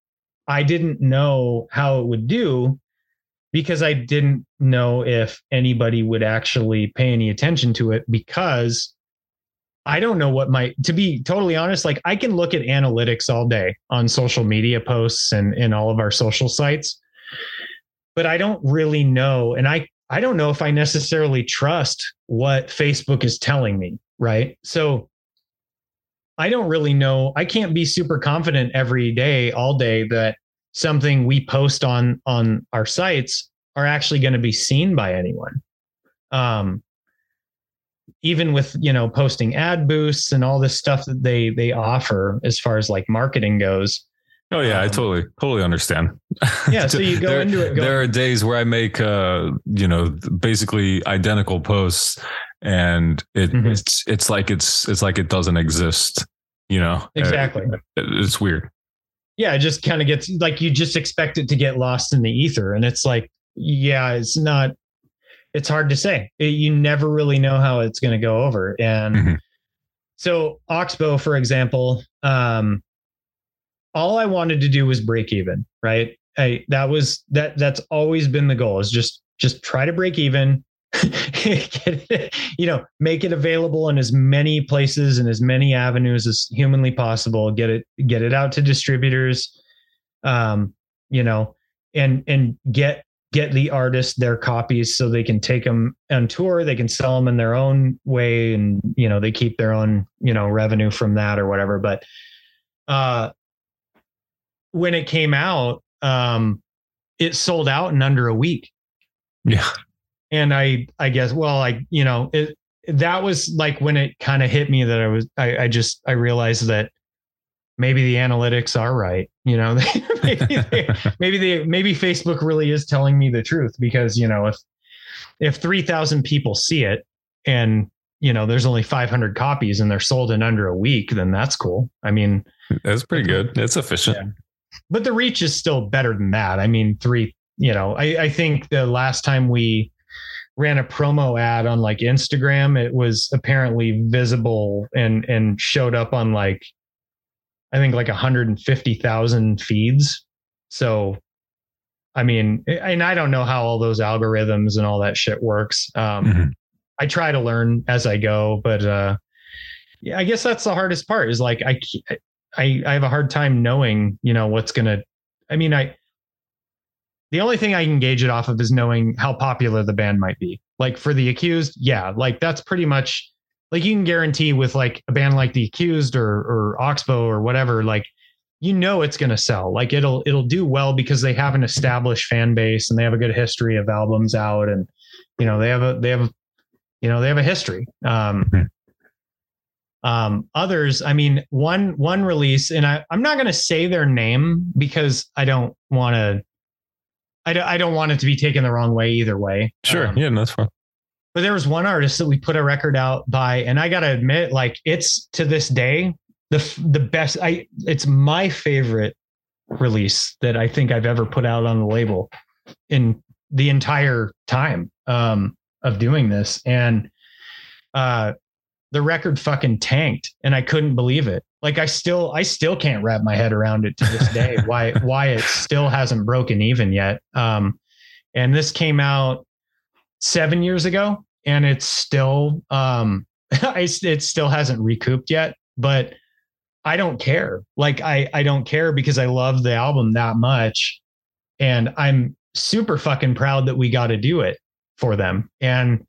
i didn't know how it would do because i didn't know if anybody would actually pay any attention to it because I don't know what my to be totally honest, like I can look at analytics all day on social media posts and in all of our social sites, but I don't really know. And I I don't know if I necessarily trust what Facebook is telling me, right? So I don't really know. I can't be super confident every day, all day that something we post on on our sites are actually going to be seen by anyone. Um, even with you know posting ad boosts and all this stuff that they they offer as far as like marketing goes Oh yeah, I Um, totally totally understand. [laughs] Yeah, so you go there, into it going- there are days where I make uh, you know, basically identical posts and it, Mhm. it's it's like it's it's like it doesn't exist, you know. Exactly. Uh, it's weird. yeah it just kind of gets like you just expect it to get lost in the ether and it's like yeah it's not it's hard to say It- you never really know how it's going to go over and Mhm. so oxbow for example um all i wanted to do was break even right? I, that was that that's always been the goal is just just try to break even [laughs] it, you know make it available in as many places and as many avenues as humanly possible get it get it out to distributors um you know and and get get the artists their copies so they can take them on tour they can sell them in their own way and you know they keep their own you know revenue from that or whatever. But uh when it came out um it sold out in under a week Yeah. and i i guess well i you know it that was like when it kind of hit me that i was i i just i realized that maybe the analytics are right you know [laughs] maybe they, [laughs] maybe they maybe facebook really is telling me the truth because you know if if 3000 people see it and you know there's only 500 copies and they're sold in under a week, then that's cool. I mean, That's pretty good. It's efficient. But the reach is still better than that. I mean, three. You know, I, I think the last time we ran a promo ad on like Instagram, it was apparently visible and and showed up on like I think like 150,000 feeds. So I mean, and I don't know how all those algorithms and all that shit works. Um Mhm. I try to learn as I go, but uh yeah, I guess that's the hardest part is like I I I have a hard time knowing, you know, what's going to I mean, I the only thing I can gauge it off of is knowing how popular the band might be. Like for the accused, yeah, like that's pretty much like you can guarantee with like a band like the accused or or Oxbow or whatever, like you know it's going to sell. Like it'll it'll do well because they have an established fan base and they have a good history of albums out and you know they have a they have you know they have a history. Um um others i mean one one release and i i'm not going to say their name because i don't want to I don't, I don't want it to be taken the wrong way either way Sure. Um, yeah, no, that's fine. but there was one artist that we put a record out by and i gotta admit like it's to this day the the best i it's my favorite release that i think i've ever put out on the label in the entire time um of doing this and uh the record fucking tanked and i couldn't believe it. Like i still i still can't wrap my head around it to this day [laughs] why why it still hasn't broken even yet. Um and this came out seven years ago and it's still um [laughs] I, it still hasn't recouped yet but i don't care. Like i i don't care because i love the album that much and i'm super fucking proud that we got to do it for them. And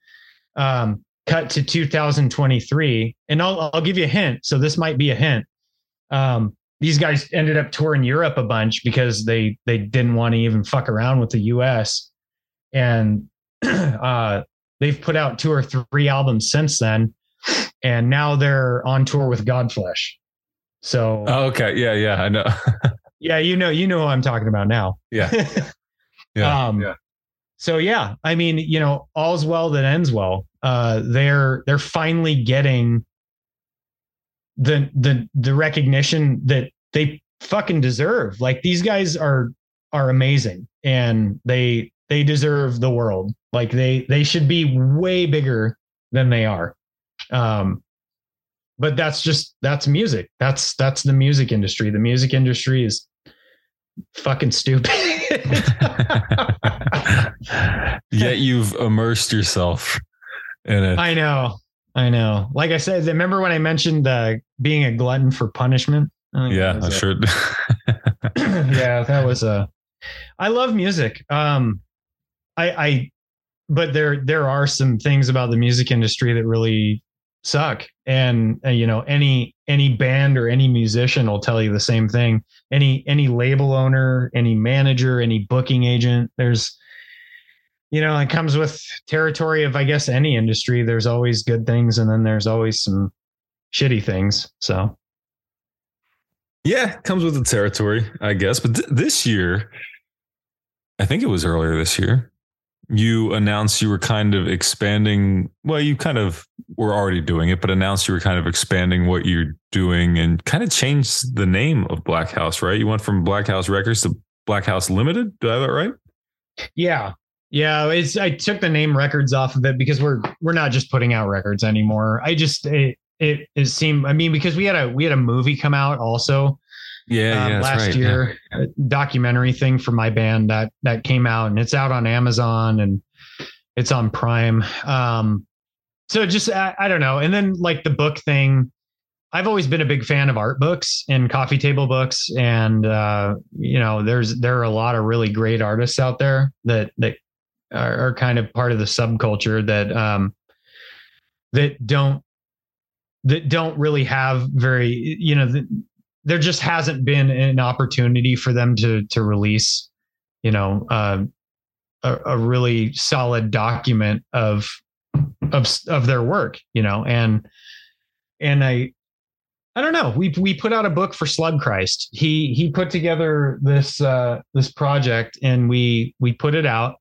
um cut to 2023 and i'll i'll give you a hint so this might be a hint um these guys ended up touring europe a bunch because they they didn't want to even fuck around with the us and [clears throat] uh, they've put out two or three albums since then, and now they're on tour with Godflesh. So Oh, okay. Yeah, yeah, I know. [laughs] yeah, you know, you know who I'm talking about now. yeah. [laughs] Yeah. um, yeah. So yeah, I mean, you know, all's well that ends well. Uh, they're they're finally getting the the the recognition that they fucking deserve. Like these guys are are amazing, and they they deserve the world. Like they they should be way bigger than they are. Um, but that's just that's music. That's that's the music industry. The music industry is fucking stupid. [laughs] Yet you've immersed yourself in it. I know. I know. Like I said, remember when I mentioned uh, being a glutton for punishment? Yeah, that I sure. [laughs] [clears throat] yeah, that was a. I love music. Um, I, I, but there there are some things about the music industry that really suck, and uh, you know any any band or any musician will tell you the same thing. Any any label owner, any manager, any booking agent. There's, you know, it comes with territory of I guess any industry. There's always good things, and then there's always some shitty things. So Yeah, comes with the territory, I guess. But th- this year, I think it was earlier this year, you announced you were kind of expanding. Well, you kind of were already doing it, but announced you were kind of expanding what you're doing and kind of changed the name of Blackhouse, right? You went from Blackhouse Records to Blackhouse Limited. Do I have that right? Yeah. Yeah, it's I took the name records off of it because we're we're not just putting out records anymore. I just it it, it seemed I mean because we had a we had a movie come out also Yeah, um, yeah, last right. year, a documentary thing for my band that that came out and it's out on Amazon and it's on Prime. Um so just I, I don't know. And then like the book thing, I've always been a big fan of art books and coffee table books and uh you know there's there are a lot of really great artists out there that that are, are kind of part of the subculture that um that don't that don't really have very you know there just hasn't been an opportunity for them to to release you know uh, a, a really solid document of of of their work you know and and i i don't know. We we put out a book for slug christ. He he put together this uh this project and we we put it out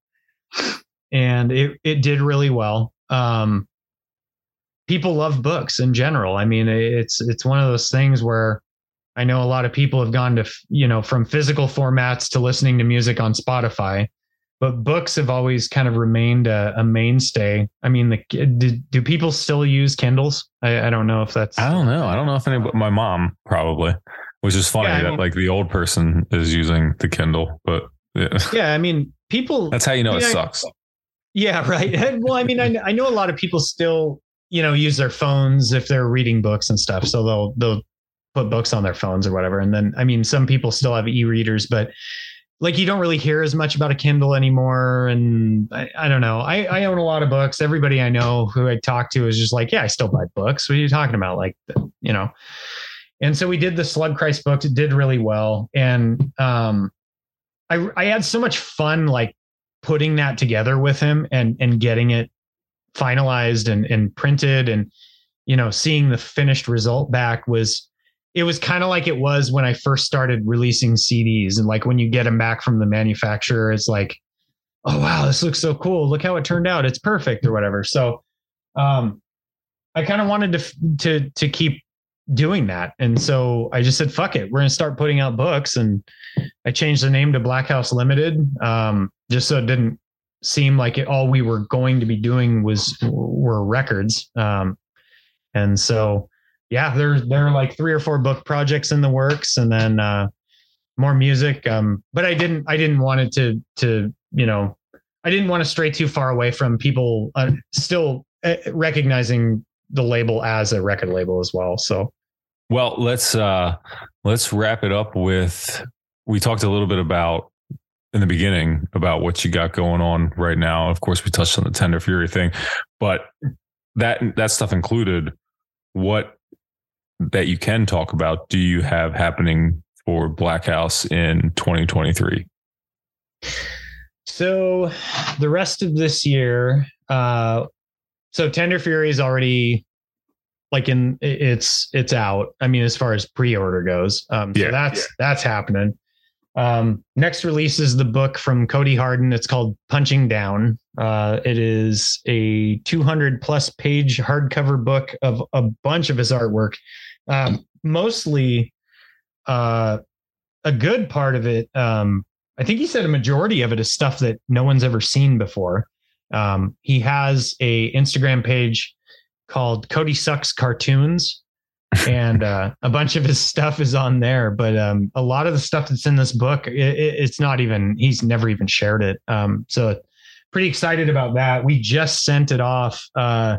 and it it did really well. Um people love books in general. I mean, it's it's one of those things where I know a lot of people have gone to you know from physical formats to listening to music on Spotify, but books have always kind of remained a, a mainstay. I mean, the, do, do people still use Kindles? I, I don't know if that's. I don't know. I don't know if anybody. My mom probably, which is funny Yeah, that mean- like the old person is using the Kindle, but yeah, Yeah, I mean, people. that's how you know it sucks. Yeah, right. [laughs] Well, I mean, I, I know a lot of people still, you know, use their phones if they're reading books and stuff. So they'll they'll put books on their phones or whatever. And then, I mean, some people still have e-readers, but like you don't really hear as much about a Kindle anymore. And I, I don't know. I, I own a lot of books. Everybody I know who I talk to is just like, yeah, I still buy books. What are you talking about? Like, you know. And so we did the Slug Christ books. It did really well. And um I I had so much fun like putting that together with him and and getting it finalized and and printed and you know seeing the finished result back was it was kind of like it was when I first started releasing CDs and like when you get them back from the manufacturer it's like oh wow this looks so cool. Look how it turned out. It's perfect or whatever. So um I kind of wanted to to to keep doing that. And so I just said fuck it. We're to start putting out books and I changed the name to Blackhouse Limited, um, just so it didn't seem like it, all we were going to be doing was were records. Um, and so, yeah, there there are like three or four book projects in the works, and then uh, more music. Um, but I didn't I didn't want it to to you know I didn't want to stray too far away from people uh, still uh, recognizing the label as a record label as well. So Well, let's uh let's wrap it up with we talked a little bit about in the beginning about what you got going on right now. Of course, we touched on the Tender Fury thing, but that that stuff included what that you can talk about do you have happening for Blackhouse in 2023? So the rest of this year, uh, so Tender Fury is already like in it's it's out. I mean, as far as pre-order goes, um, so Yeah, that's that's happening. Um, next release is the book from Cody Harden. It's called Punching Down. Uh, it is a 200 plus page hardcover book of a bunch of his artwork, um, mostly uh, a good part of it. Um, I think he said a majority of it is stuff that no one's ever seen before. Um, he has a Instagram page called Cody Sucks Cartoons, [laughs] and uh, a bunch of his stuff is on there. But um, a lot of the stuff that's in this book, it, it- it's not even. He's never even shared it. Um, so pretty excited about that. We just sent it off uh,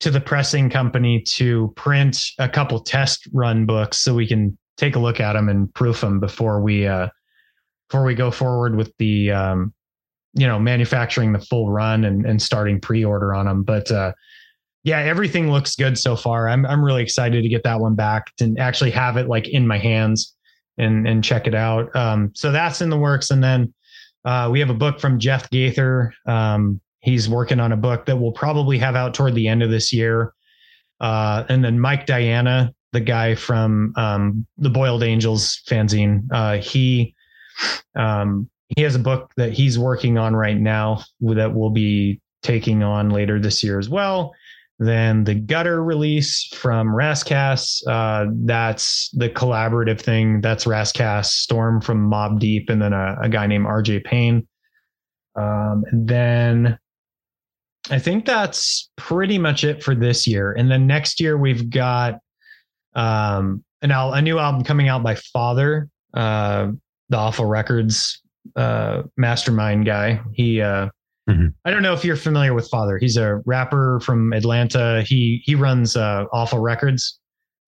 to the pressing company to print a couple test run books so we can take a look at them and proof them before we uh, before we go forward with the um, you know manufacturing the full run and, and starting pre-order on them but uh, yeah everything looks good so far. I'm i'm really excited to get that one back and actually have it like in my hands and and check it out. Um, so that's in the works. And then uh, we have a book from jeff gaither um, he's working on a book that we'll probably have out toward the end of this year uh, and then mike diana the guy from um, the boiled angels fanzine uh, he um, he has a book that he's working on right now that we'll be taking on later this year as well. Then the Gutter release from Ras Kass, uh, that's the collaborative thing. That's Ras Kass, Storm from Mobb Deep, and then a, a guy named RJ Payne. Um, and then I think that's pretty much it for this year. And then next year we've got um, an al- a new album coming out by Father, uh, the Awful Records uh, mastermind guy. He uh, Mhm. I don't know if you're familiar with Father. He's a rapper from Atlanta. He he runs uh, Awful Records.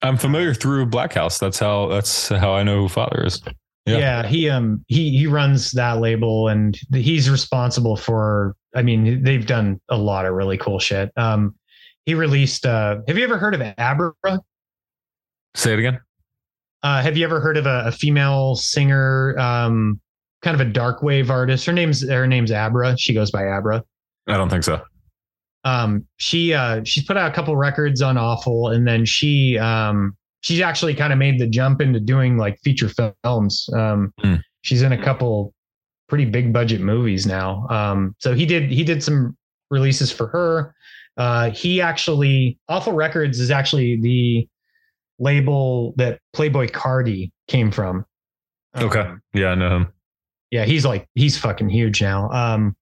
I'm familiar through Blackhouse. That's how that's how I know who Father is. Yeah. Yeah. he um he he runs that label and he's responsible for I mean they've done a lot of really cool shit. Um he released uh have you ever heard of Abra? Say it again. Uh have you ever heard of a, a female singer um kind of a dark wave artist? Her name's her name's Abra. She goes by Abra. I don't think so. um she uh she's put out a couple records on awful and then she um she's actually kind of made the jump into doing like feature films um Hmm. she's in a couple pretty big budget movies now um so he did he did some releases for her Uh, he actually Awful Records is actually the label that Playboi Carti came from. Okay. Um, Yeah, I know him. yeah, he's like he's fucking huge now. Um,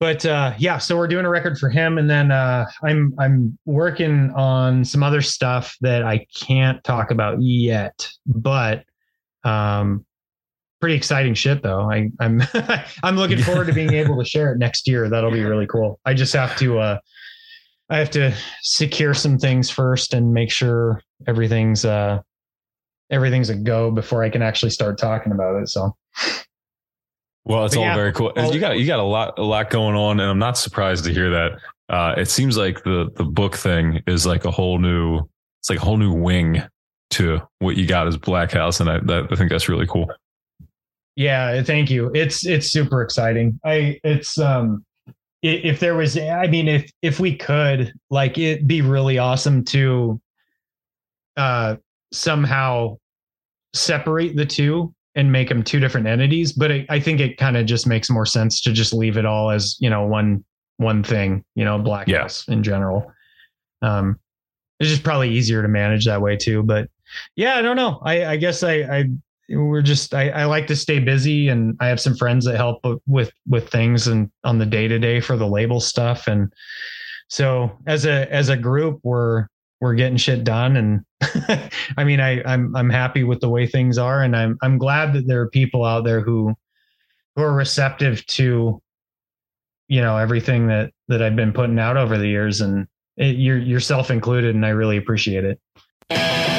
but uh, yeah, so we're doing a record for him, and then uh, I'm I'm working on some other stuff that I can't talk about yet, but um, pretty exciting shit though. I I'm [laughs] I'm looking forward to being able to share it next year. That'll be really cool. I just have to uh, I have to secure some things first and make sure everything's uh everything's a go before I can actually start talking about it. So Well, it's But all yeah, very cool. all- you got you got a lot a lot going on, and I'm not surprised to hear that. Uh, it seems like the the book thing is like a whole new it's like a whole new wing to what you got as Blackhouse, and I that, I think that's really cool. Yeah, thank you. It's it's super exciting. I it's um if there was I mean if if we could like it'd be really awesome to uh somehow separate the two and make them two different entities, but I, I think it kind of just makes more sense to just leave it all as, you know, one one thing, you know, Black. House in general. Um it's just probably easier to manage that way too, but yeah, I don't know. I I guess I I we're just I, I like to stay busy and I have some friends that help with with things and on the day to day for the label stuff. And so as a as a group we're we're getting shit done. And [laughs] I mean I I'm I'm happy with the way things are. And I'm I'm glad that there are people out there who who are receptive to you know everything that that I've been putting out over the years. And it, you're yourself included and I really appreciate it.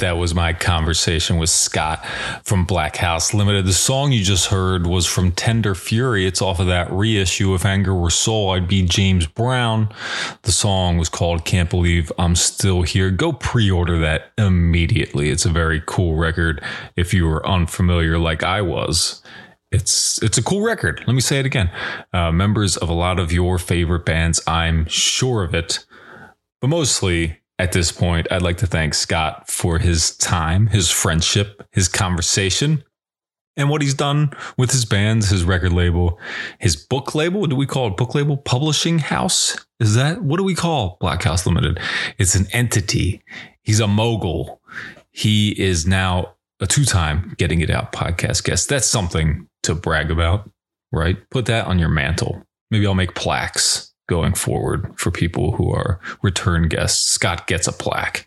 That was my conversation with Scott from Blackhouse Limited. The song you just heard was from Tender Fury. It's off of that reissue. of Anger Were Soul, I'd be James Brown. The song was called Can't Believe I'm Still Here. Go pre-order that immediately. It's a very cool record if you were unfamiliar like I was. It's it's a cool record. Let me say it again. Uh, members of a lot of your favorite bands, I'm sure of it. But mostly at this point, I'd like to thank Scott for his time, his friendship, his conversation, and what he's done with his bands, his record label, his book label. What do we call it? Book label? Publishing house? Is that what do we call Blackhouse Limited? It's an entity. He's a mogul. He is now a two time Getting It Out podcast guest. That's something to brag about, right? Put that on your mantle. Maybe I'll make plaques going forward for people who are return guests. Scott gets a plaque.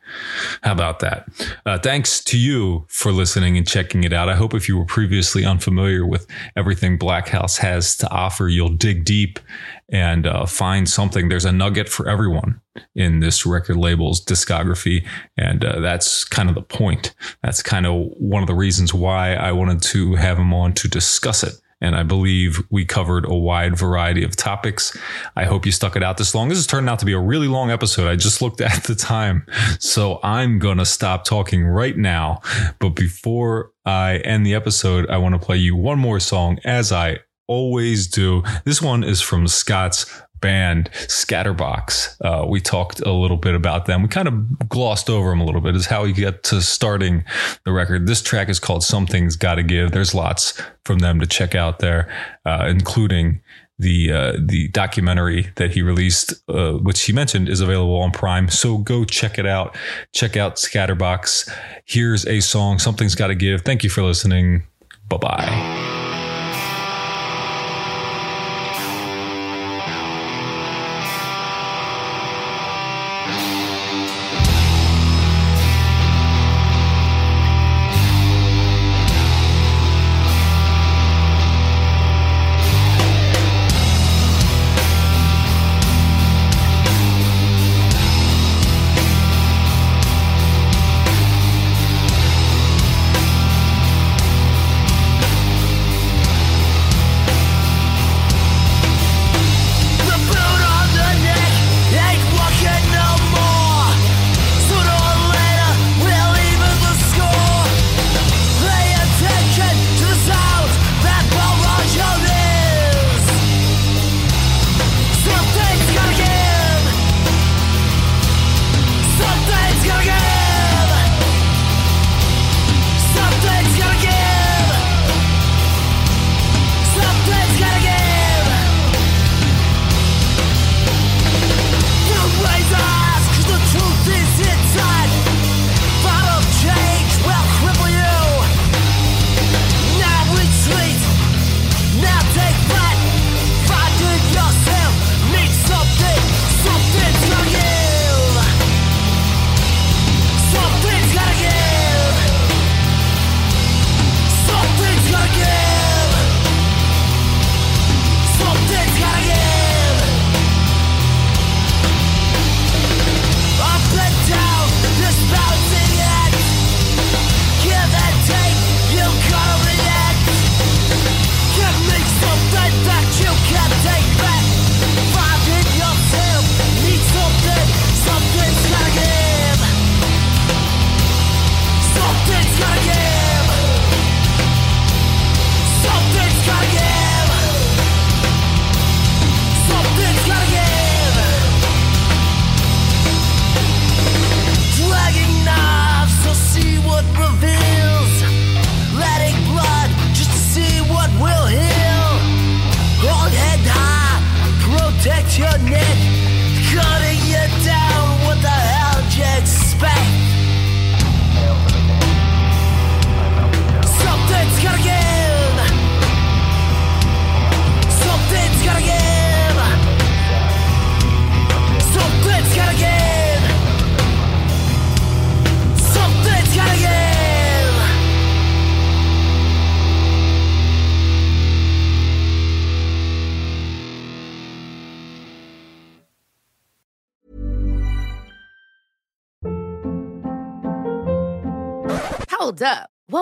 How about that? Uh, thanks to you for listening and checking it out. I hope if you were previously unfamiliar with everything Blackhouse has to offer, you'll dig deep and uh, find something. There's a nugget for everyone in this record label's discography. And uh, that's kind of the point. That's kind of one of the reasons why I wanted to have him on to discuss it and I believe we covered a wide variety of topics. I hope you stuck it out this long. This is turning out to be a really long episode. I just looked [laughs] at the time. So I'm going to stop talking right now. But before I end the episode, I want to play you one more song as I always do. This one is from Scott's band Scatterbox. Uh, we talked a little bit about them. We kind of glossed over them a little bit. Is how we get to starting the record. This track is called "Something's Gotta Give." There's lots from them to check out there, uh, including the uh, the documentary that he released, uh, which he mentioned is available on Prime. So go check it out. Check out Scatterbox. Here's a song. Something's Gotta Give. Thank you for listening. Bye bye.